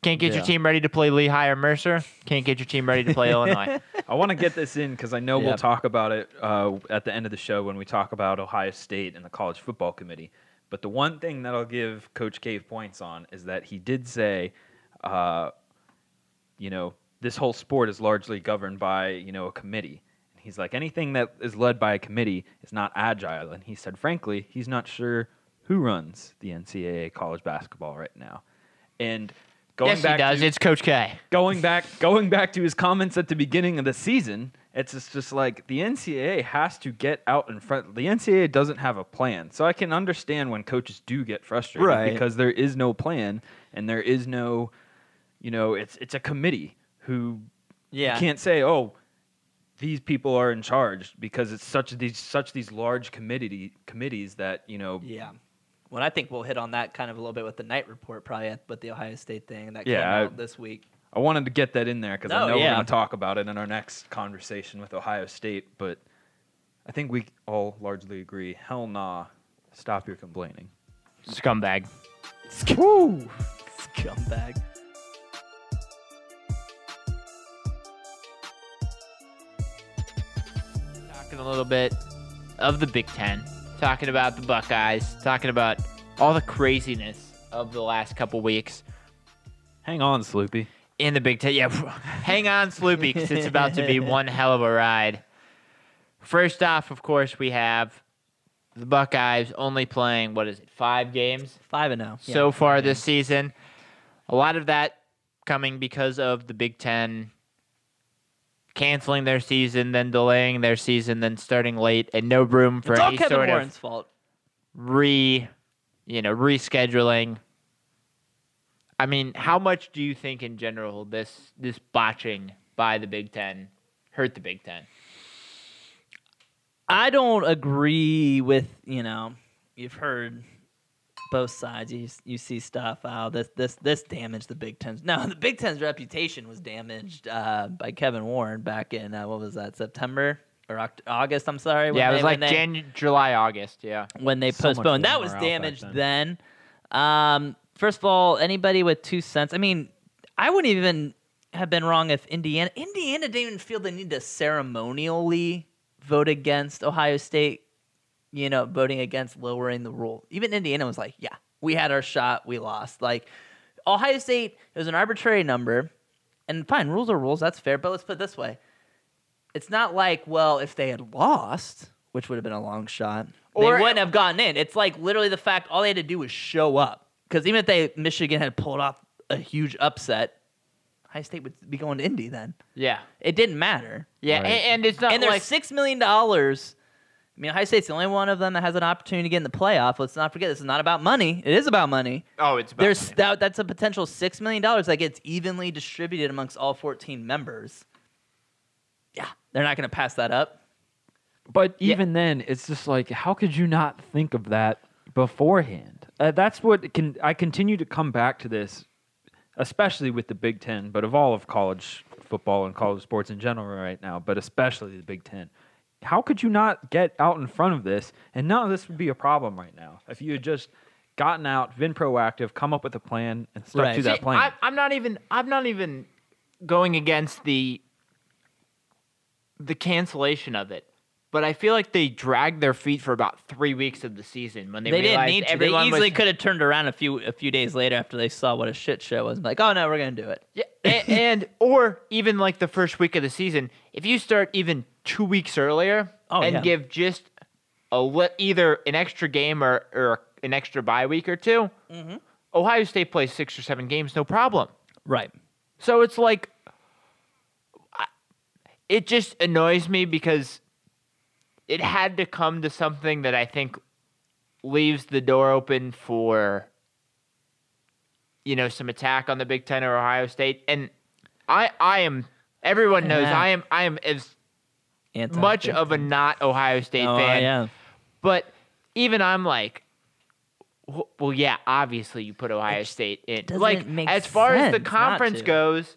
Can't get your team ready to play Lehigh or Mercer. Can't get your team ready to play Illinois. [LAUGHS] I want to get this in because I know we'll talk about it uh, at the end of the show when we talk about Ohio State and the college football committee. But the one thing that I'll give Coach K points on is that he did say, uh, you know, this whole sport is largely governed by you know a committee. And he's like, anything that is led by a committee is not agile. And he said, frankly, he's not sure who runs the NCAA college basketball right now. And going yes, he back does. to, It's Coach K. going back going back to his comments at the beginning of the season, it's just, just like the NCAA has to get out in front. The NCAA doesn't have a plan, so I can understand when coaches do get frustrated Right. because there is no plan and there is no, you know, it's it's a committee who Yeah. you can't say, oh, these people are in charge because it's such these such these large committee committees that you know. Yeah. Well, I think we'll hit on that kind of a little bit with the night report, probably at, with the Ohio State thing that Yeah, came I- out this week. I wanted to get that in there because I No, know we're going to talk about it in our next conversation with Ohio State. But I think we all largely agree. Hell nah. Stop your complaining. Scumbag. Woo! Scumbag. Talking a little bit of the Big Ten. Talking about the Buckeyes. Talking about all the craziness of the last couple weeks. Hang on, Sloopy. in the Big Ten. Yeah, [LAUGHS] hang on, Sloopy, because it's about to be [LAUGHS] one hell of a ride. First off, of course, we have the Buckeyes only playing what is it, five games Five and oh, zero so far this oh. season. A lot of that coming because of the Big Ten canceling their season, then delaying their season, then starting late, and no room for It's all any Kevin sort Warren's of fault. re, you know, rescheduling. I mean, how much do you think in general this this botching by the Big Ten hurt the Big Ten? I don't agree with you know. You've heard both sides. You you see stuff. Oh, this this this damaged the Big Ten. No, [LAUGHS] the Big Ten's reputation was damaged uh, by Kevin Warren back in uh, what was that September or Oct- August? I'm sorry. yeah, it they- was like when they- Jan- July, August. Yeah. when they So postponed. That was damaged then. then. Um, first of all, anybody with two cents. I mean, I wouldn't even have been wrong if Indiana Indiana didn't even feel the need to ceremonially vote against Ohio State. You know, voting against lowering the rule. Even Indiana was like, "Yeah, we had our shot, we lost." Like Ohio State, it was an arbitrary number, and fine, rules are rules. That's fair. But let's put it this way: it's not like, well, if they had lost, which would have been a long shot, Or- they wouldn't have gotten in. It's like literally the fact all they had to do was show up. Because even if they Michigan had pulled off a huge upset, Ohio State would be going to Indy then. Yeah. It didn't matter. Yeah, Right. and, and it's not and there's like six million dollars I mean, Ohio State's the only one of them that has an opportunity to get in the playoff. Let's not forget, this is not about money. It is about money. Oh, it's about There's money. that, that's a potential six million dollars that gets evenly distributed amongst all 14 members. Yeah, they're not going to pass that up. But Yeah. even then, it's just like, how could you not think of that beforehand? Uh, that's what can I continue to come back to this, especially with the Big Ten, but of all of college football and college sports in general right now, but especially the Big Ten. How could you not get out in front of this? And none of this would be a problem right now if you had just gotten out, been proactive, come up with a plan, and stuck Right. to that plan. I, I'm not even. I'm not even going against the the cancellation of it. But I feel like they dragged their feet for about three weeks of the season when they, They, didn't need to. They easily was, could have turned around a few a few days later after they saw what a shit show was. Like, oh no, we're going to do it. Yeah, and, [LAUGHS] and or even like the first week of the season, if you start even two weeks earlier Oh, and yeah. give just a either an extra game or, or an extra bye week or 2 Mm-hmm. Ohio State plays six or seven games, no problem. Right. So it's like, I- it just annoys me because it had to come to something that I think leaves the door open for, you know, some attack on the Big Ten or Ohio State. And I, I am, everyone knows Yeah. I am, I am as Anti- much of a not Ohio State fan. oh, fan. Yeah. But even I'm like, well, yeah, obviously you put Ohio State in. Like make as far as the conference goes,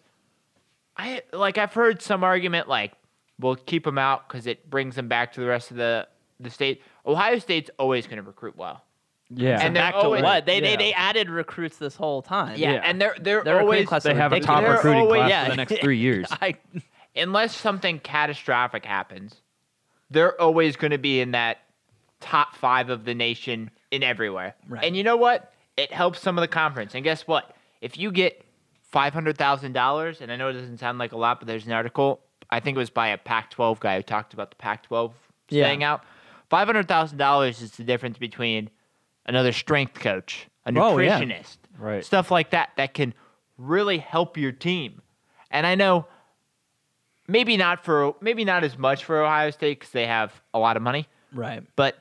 I like I've heard some argument like, we'll keep them out because it brings them back to the rest of the the state. Ohio State's always going to recruit well. yeah. and they're Back to what? They, they yeah. they added recruits this whole time. Yeah, Yeah. and they're they're, Their recruiting always class they have a top ridiculous. They're recruiting always- class yeah. for the next three [LAUGHS] years. I, unless something catastrophic happens, they're always going to be in that top five of the nation in everywhere. Right. And you know what? It helps some of the conference. And guess what? If you get five hundred thousand dollars, and I know it doesn't sound like a lot, but there's an article I think it was by a Pac-12 guy who talked about the Pac-12 Yeah. staying out. Five hundred thousand dollars is the difference between another strength coach, a Oh, yeah. nutritionist, Right. stuff like that that can really help your team. And I know maybe not for maybe not as much for Ohio State because they have a lot of money, right. but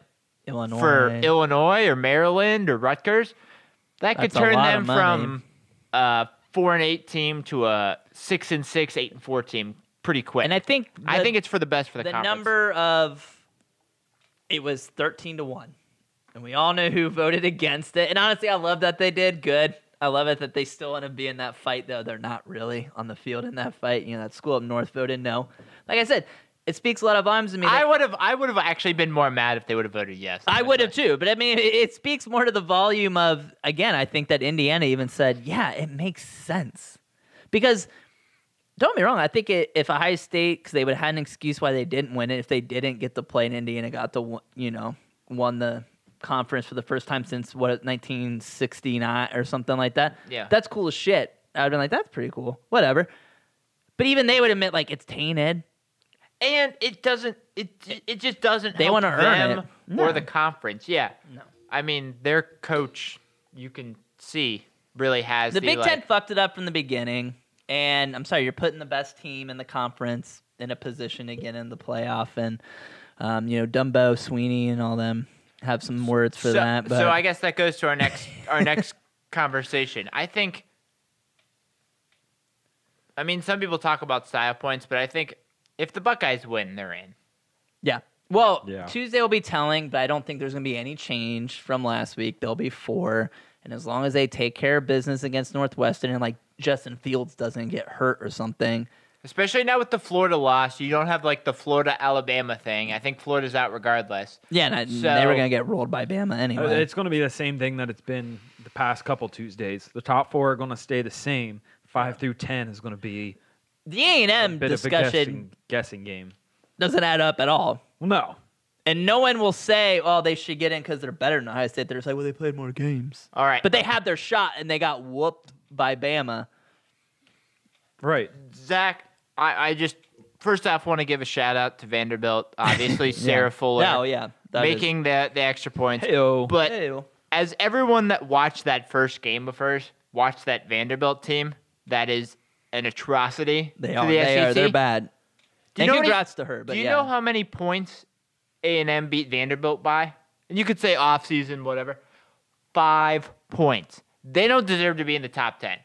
Illinois. for Illinois or Maryland or Rutgers, that could That's a turn them from a four and eight team to a six and six, eight and four team pretty quick. and I think I think it's for the best for the, the conference. number of it was 13 to 1 and we all know who voted against it and honestly i love that they did good i love it that they still want to be in that fight though they're not really on the field in that fight you know that school up north voted no like i said it speaks a lot of volumes to me I would have I would have actually been more mad if they would have voted yes. I would have too, but I mean, it, it speaks more to the volume of. Again, I think that Indiana even said, "Yeah, it makes sense," because don't get me wrong. I think it, if Ohio State, because they would have had an excuse why they didn't win it, if they didn't get to play in Indiana got to, you know, won the conference for the first time since what 1969 or something like that. Yeah. that's cool as shit. I'd been like, that's pretty cool. Whatever. But even they would admit like it's tainted. and it doesn't it it just doesn't They wanna earn them it. or the conference yeah No. i mean their coach you can see really has The the, Big like, Ten fucked it up from the beginning, and I'm sorry, you're putting the best team in the conference in a position to get in the playoff, and um, you know Dumbo, Swinney, and all them have some words for so, that. But so i guess that goes to our next our next [LAUGHS] conversation i think i mean some people talk about style points but i think if the buckeyes win they're in yeah, well, Yeah. Tuesday will be telling, but I don't think there's gonna be any change from last week. There'll be four, and as long as they take care of business against Northwestern and like Justin Fields doesn't get hurt or something, especially now with the florida loss you don't have like the florida alabama thing i think florida's out regardless yeah, and I, So- they were gonna get rolled by Bama Uh, anyway. It's going to be the same thing that it's been the past couple Tuesdays. The top four are going to stay the same. Five through ten is going to be the A and M discussion of guessing, guessing game. doesn't add up at all. Well, no, And no one will say, "Oh, they should get in because they're better than Ohio State." They're just like, "Well, they played more games." all right But they had their shot and they got whooped by Bama. right? Zach, I, I just first off want to give a shout out to Vanderbilt. Obviously, [LAUGHS] Sarah Fuller Oh yeah, that is- making the the extra points. Heyo. But Ew. as everyone that watched that first game of hers watched that Vanderbilt team, that is an atrocity. they to are. the They are. They're bad. Do you and know what he- congrats to her. But Do you yeah. know how many points A&M beat Vanderbilt by? And you could say off season, whatever. Five points. They don't deserve to be in the top 10.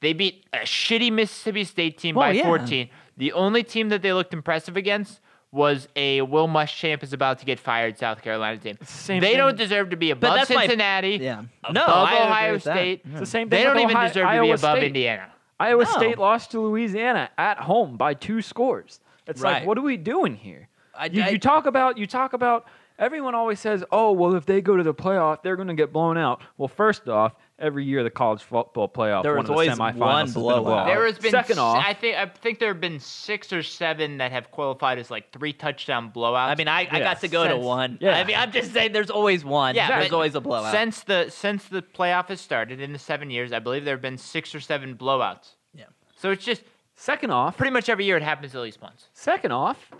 They beat a shitty Mississippi State team Well, by yeah. 14. The only team that they looked impressive against was a Will Muschamp is about to get fired South Carolina team. same they thing- don't deserve to be above that's my- Cincinnati. Yeah. above No, I Ohio with that. State. It's the same thing. They don't with even Ohio- deserve to be Iowa above State. Indiana. Iowa No. State lost to Louisiana at home by two scores. It's Right. like, what are we doing here? I- you, I- you talk about you talk about everyone always says, oh well, if they go to the playoff, they're going to get blown out. Well, first off, every year the college football playoff, There one was of the always semifinals one has been a blowout. blowout. There has been second s- off, I think I think there have been six or seven that have qualified as like three touchdown blowouts. I mean, I, I Yeah. got to go to Since- one. Yeah. I mean, I'm just saying there's always one. yeah, There's but always a blowout. Since the since the playoff has started in the seven years, I believe there have been six or seven blowouts. Yeah. So it's just second off, pretty much every year it happens at least once. Second off,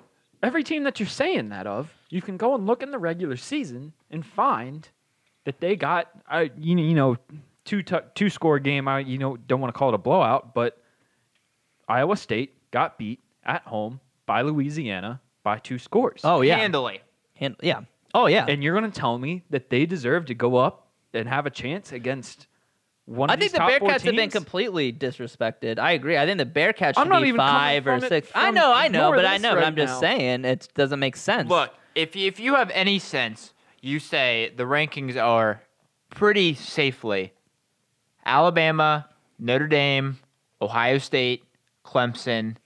every team that you're saying that of, you can go and look in the regular season and find that they got, uh, you, know- you know, two tu- two score game. I you know don't want to call it a blowout, but Iowa State got beat at home by Louisiana by two scores. oh, yeah. Handily. Hand- yeah. Oh, yeah. and you're going to tell me that they deserve to go up and have a chance against one I think these the top Bearcats have been completely disrespected. I agree. I think the Bearcats should I'm not be even five or six. I know, I know, but I this know, but I'm just now. saying it doesn't make sense. Look, if you, if you have any sense, you say the rankings are pretty safely Alabama, Notre Dame, Ohio State, Clemson,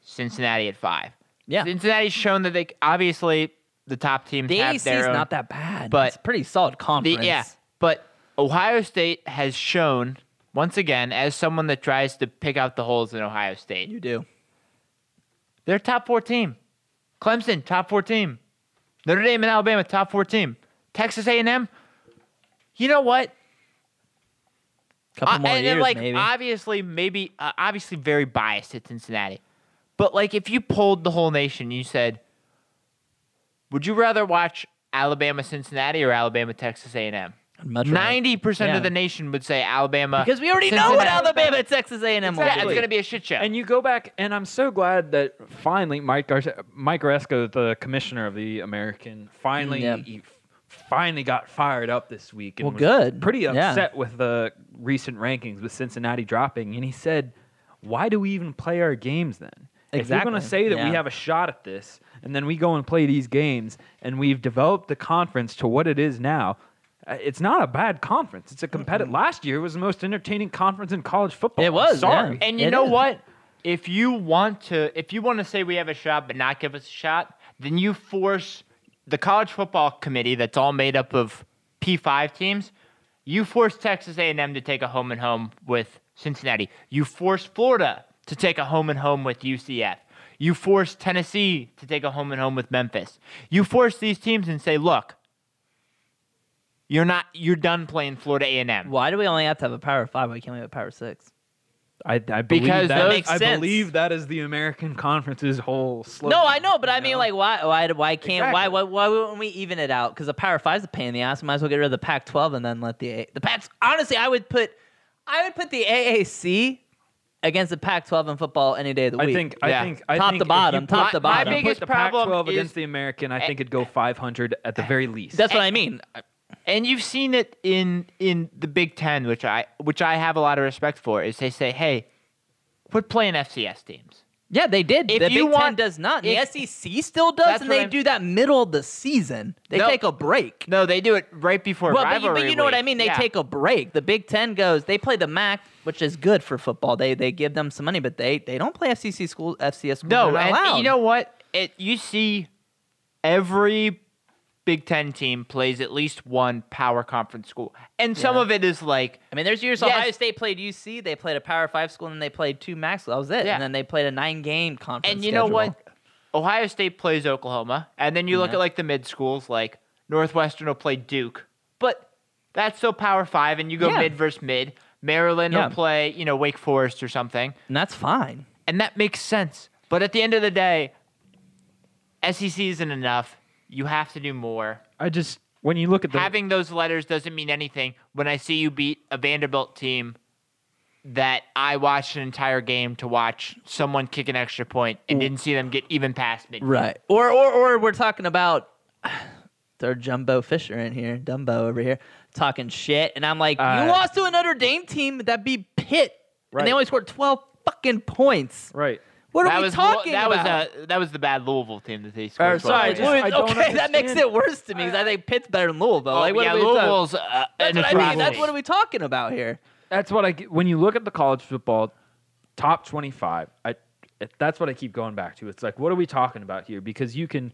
Cincinnati at five. yeah, Cincinnati's shown that they obviously the top teams the have AAC is not that bad. but it's a pretty solid the, conference. yeah, but Ohio State has shown once again as someone that tries to pick out the holes in Ohio State. you do. They're top four team. Clemson, top four team. Notre Dame and Alabama, top four team. Texas A&M. You know what? Couple Uh, more and then, years, like maybe. obviously, maybe uh, obviously very biased at Cincinnati, but like if you polled the whole nation, you said, would you rather watch Alabama Cincinnati or Alabama Texas A&M? Much rather- Ninety percent Yeah. of the nation would say Alabama because we already know what Cincinnati. Alabama and Texas A&M will Yeah, it's gonna be a shit show. And you go back, and I'm so glad that finally Mike Gar- Mike Aresco, the commissioner of the American, finally Yeah. he finally got fired up this week. And Well, was good. Pretty Yeah. upset with the recent rankings with Cincinnati dropping, and he said, "Why do we even play our games then? If you're going to say that Yeah. we have a shot at this, and then we go and play these games, and we've developed the conference to what it is now." Uh, It's not a bad conference. It's a competitive. Last year was the most entertaining conference in college football. It was, Sorry. yeah. And you It know is. what? If you want to, if you want to say we have a shot but not give us a shot, then you force the college football committee that's all made up of P5 teams. You force Texas A&M to take a home and home with Cincinnati. You force Florida to take a home and home with UCF. You force Tennessee to take a home and home with Memphis. You force these teams and say, "Look, you're not. You're done playing Florida A&M." Why do we only have to have a power five? Why can't we have a power six? I, I believe Because that, those- Makes I sense. believe that is the American Conference's whole slogan. No, I know, but I you mean, like, why, why, why can't, why, Exactly. why, why wouldn't we even it out? Because the Power Five is a pain in the ass. We might as well get rid of the Pac-12 and then let the A- the Pac. Honestly, I would put, I would put the AAC against the Pac-12 in football any day of the week. I week. think Yeah. I think I Top think to if bottom, top put- to if you bottom. put biggest the problem Pac-12 is- against the American, I think it'd go 500 at the very least. That's what I mean. And you've seen it in in the Big Ten, which I which I have a lot of respect for, is they say, "Hey, quit playing FCS teams." Yeah, they did. If the you Big want- Ten does not. if- the SEC still does, and they I'm- do that middle of the season. They No. take a break. No, they do it right before Well, but you, but you know what I mean. They Yeah. take a break. The Big Ten goes. They play the MAC, which is good for football. They they give them some money, but they they don't play FCC school FCS schools. no, and allowed. you know what? It you see every Big Ten team plays at least one power conference school, and some Yeah. of it is like I mean, there's years Yes. Ohio State played UC. They played a Power Five school, and then they played two max. That was it. Yeah. And then they played a nine game conference. And you know what? Ohio State plays Oklahoma, and then you look Yeah. at like the mid schools, like Northwestern will play Duke, but that's still Power Five, and you go mid versus mid. Maryland will play, you know, Wake Forest or something, And that's fine. and that makes sense. But at the end of the day, SEC isn't enough. You have to do more. I just when you look at the Having those letters doesn't mean anything when I see you beat a Vanderbilt team that I watched an entire game to watch someone kick an extra point and didn't see them get even past me. Right. Or or or we're talking about [SIGHS] throw Jumbo Fisher in here, Dumbo over here, talking shit, and I'm like, Uh, you lost to a Notre Dame team that beat Pitt, and Right. they only scored 12 fucking points. Right. What that are we was talking that about? was uh, that was the bad Louisville team that they Or, scored. sorry, 12 just- points. I don't okay, that makes it worse to me because I think Pitt's better than Louisville. Oh, like, what yeah, are we talking- Louisville's uh, That's what I mean. That's what are we talking about here? That's what I when you look at the college football top 25. I that's what I keep going back to. It's like what are we talking about here? Because you can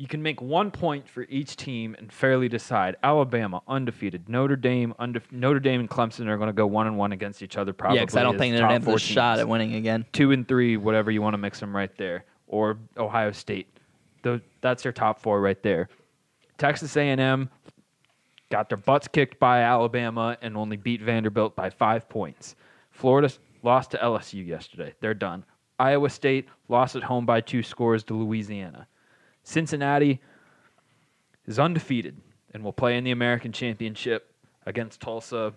you can make one point for each team and fairly decide. Alabama undefeated, Notre Dame undefe- Notre Dame and Clemson are going to go one and one against each other. Probably, yeah, because I don't think Notre Dame's four a shot at winning again. two and three, whatever you want to mix them right there, or Ohio State. That's their top four right there. Texas A&M got their butts kicked by Alabama and only beat Vanderbilt by five points. Florida lost to LSU yesterday. They're done. Iowa State lost at home by two scores to Louisiana. Cincinnati is undefeated and will play in the American Championship against Tulsa,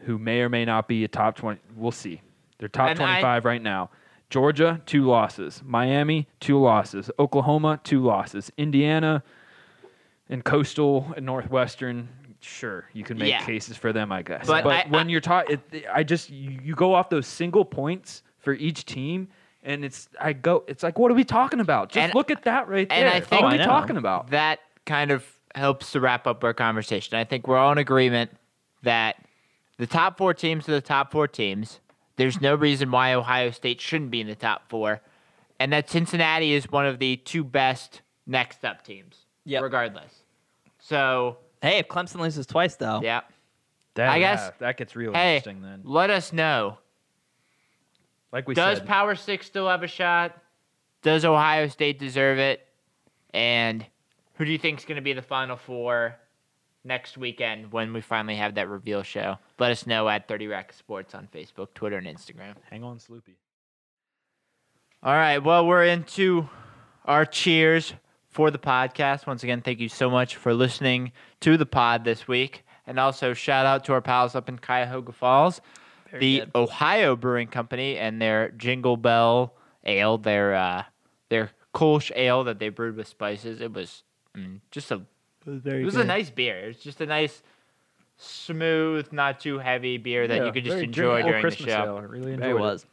who may or may not be a top 20. We'll see. They're top And I- 25 right now. Georgia, two losses. Miami, two losses. Oklahoma, two losses. Indiana and Coastal and Northwestern, sure, you can make Yeah. cases for them, I guess. But But, I- when I- you're talking, I just you, you go off those single points for each team, and it's I go, it's like, what are we talking about? Just And- look at that right and there. I think- what are we know. talking about? that kind of helps to wrap up our conversation. I think we're all in agreement that the top four teams are the top four teams. There's no reason why Ohio State shouldn't be in the top four, and that Cincinnati is one of the two best next up teams, Yep. regardless. So, Hey, if Clemson loses twice, though, yeah. That, I guess- yeah, that gets real Hey, interesting then. let us know. Like we Does said, Power Six still have a shot? Does Ohio State deserve it? And who do you think is going to be the Final Four next weekend when we finally have that reveal show? Let us know at 30 Rack Sports on Facebook, Twitter, and Instagram. hang on, Sloopy. All right. Well, we're into our cheers for the podcast. Once again, thank you so much for listening to the pod this week. And also, shout out to our pals up in Cuyahoga Falls, Very the good. Ohio Brewing Company, and their Jingle Bell Ale, their uh, their Kolsch Ale that they brewed with spices. It was mm, just a it was a nice beer. It was just a nice, smooth, not too heavy beer that Yeah, you could just enjoy during Christmas the show. ale. I really enjoyed it. was.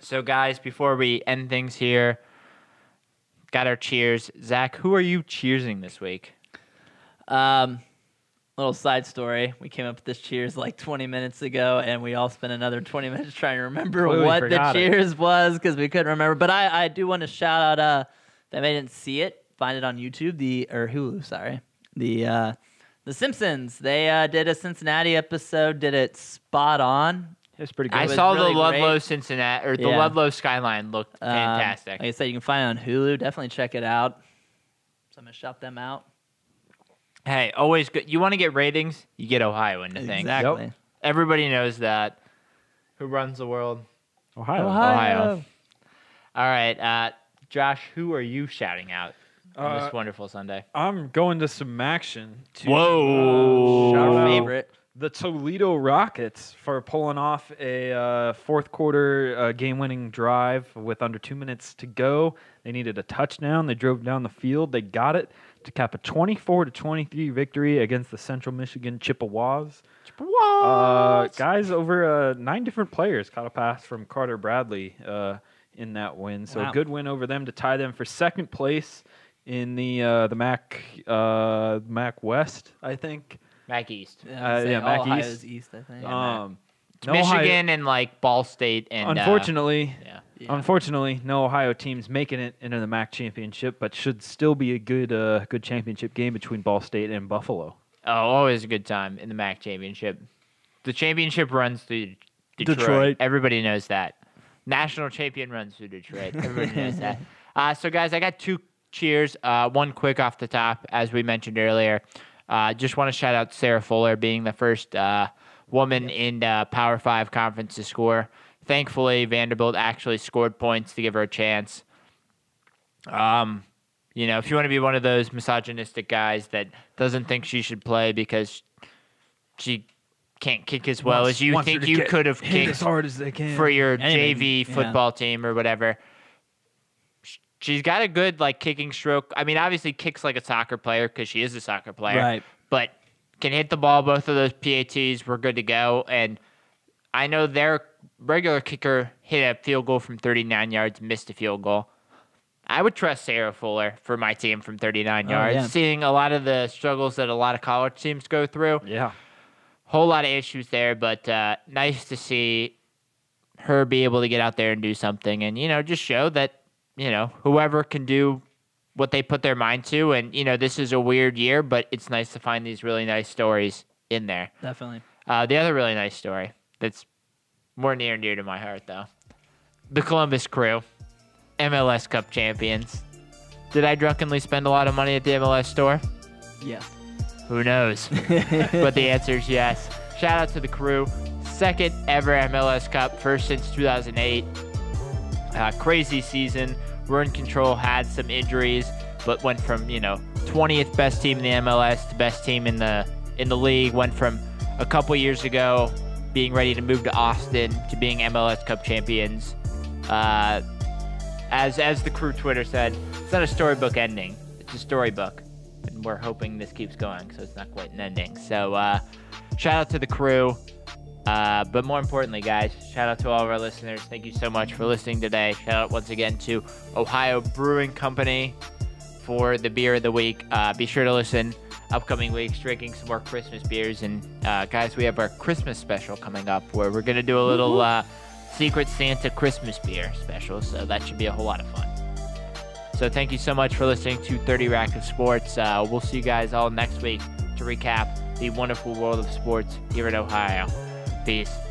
So, guys, before we end things here, got our cheers. Zach, who are you cheersing this week? Um, little side story. We came up with this cheers like 20 minutes ago, and we all spent another 20 minutes trying to remember Completely what the forgot it. cheers was because we couldn't remember. But I, I do want to shout out. Uh, if I didn't see it, find it on YouTube. The or Hulu, sorry. The uh, The Simpsons. They uh, did a Cincinnati episode. Did it spot on. It's pretty good. I saw really the Ludlow great. Cincinnati or the Yeah. Ludlow skyline looked Um, fantastic. like I said, you can find it on Hulu. Definitely check it out. So I'm gonna shout them out. Hey, always good. You want to get ratings? You get Ohio into things. Exactly. Everybody knows that. Who runs the world? Ohio. Ohio. All right, uh, Josh. Who are you shouting out on Uh, this wonderful Sunday? I'm going to some action. To, Whoa. uh, shout out favorite. the Toledo Rockets for pulling off a uh, fourth quarter uh, game-winning drive with under two minutes to go. They needed a touchdown. They drove down the field. They got it to cap a 24 to 23 victory against the Central Michigan Chippewas. Uh, guys, over uh, nine different players caught a pass from Carter Bradley uh, in that win. So Wow. a good win over them to tie them for second place in the uh, the MAC uh, MAC West, I think. Mac East. Yeah, Uh, yeah, Mac Ohio's East. East, I think. Um, no Ohio- Michigan and like Ball State and uh, unfortunately, yeah. Yeah. unfortunately, no Ohio teams making it into the MAC championship, but should still be a good uh, good championship game between Ball State and Buffalo. Oh, always a good time in the MAC championship. The championship runs through Detroit. Detroit. Everybody knows that. National champion runs through Detroit. Everybody knows that. [LAUGHS] Uh, so, guys, I got two cheers. Uh, one quick off the top, as we mentioned earlier. Uh, just want to shout out Sarah Fuller being the first uh, woman in uh, Power Five conference to score. Thankfully, Vanderbilt actually scored points to give her a chance. Um, you know, if you want to be one of those misogynistic guys that doesn't think she should play because she can't kick as well as you think you could have kicked as hard as they can for your Anything, JV yeah. football team or whatever, she's got a good like kicking stroke. I mean, obviously kicks like a soccer player because she is a soccer player. Right. But can hit the ball. Both of those PATs were good to go. And I know their regular kicker hit a field goal from 39 yards, missed a field goal. I would trust Sarah Fuller for my team from 39 Oh, yards. yeah. Seeing a lot of the struggles that a lot of college teams go through Yeah. whole lot of issues there, but uh, nice to see her be able to get out there and do something, and you know, just show that you know whoever can do what they put their mind to, and you know, this is a weird year, but it's nice to find these really nice stories in there. Definitely. Uh, the other really nice story that's more near and dear to my heart, though, the Columbus Crew, MLS Cup champions. Did I drunkenly spend a lot of money at the MLS store? Yeah. Who knows? [LAUGHS] but the answer is yes. Shout out to the crew. Second ever MLS Cup, first since 2008. Uh, crazy season. We're in control, had some injuries, but went from, you know, 20th best team in the MLS to best team in the in the league. Went from a couple years ago being ready to move to Austin to being MLS Cup champions. Uh, as as the crew Twitter said, it's not a storybook ending. It's a storybook and we're hoping this keeps going, so it's not quite an ending. So, uh, shout out to the crew. Uh, but more importantly, guys, shout out to all of our listeners. Thank you so much for listening today. Shout out once again to Ohio Brewing Company for the beer of the week. Uh, be sure to listen upcoming weeks, drinking some more Christmas beers. And uh, guys, we have our Christmas special coming up where we're going to do a little uh, Secret Santa Christmas beer special. So that should be a whole lot of fun. So thank you so much for listening to 30 Rack of Sports. Uh, we'll see you guys all next week to recap the wonderful world of sports here in Ohio. Peace.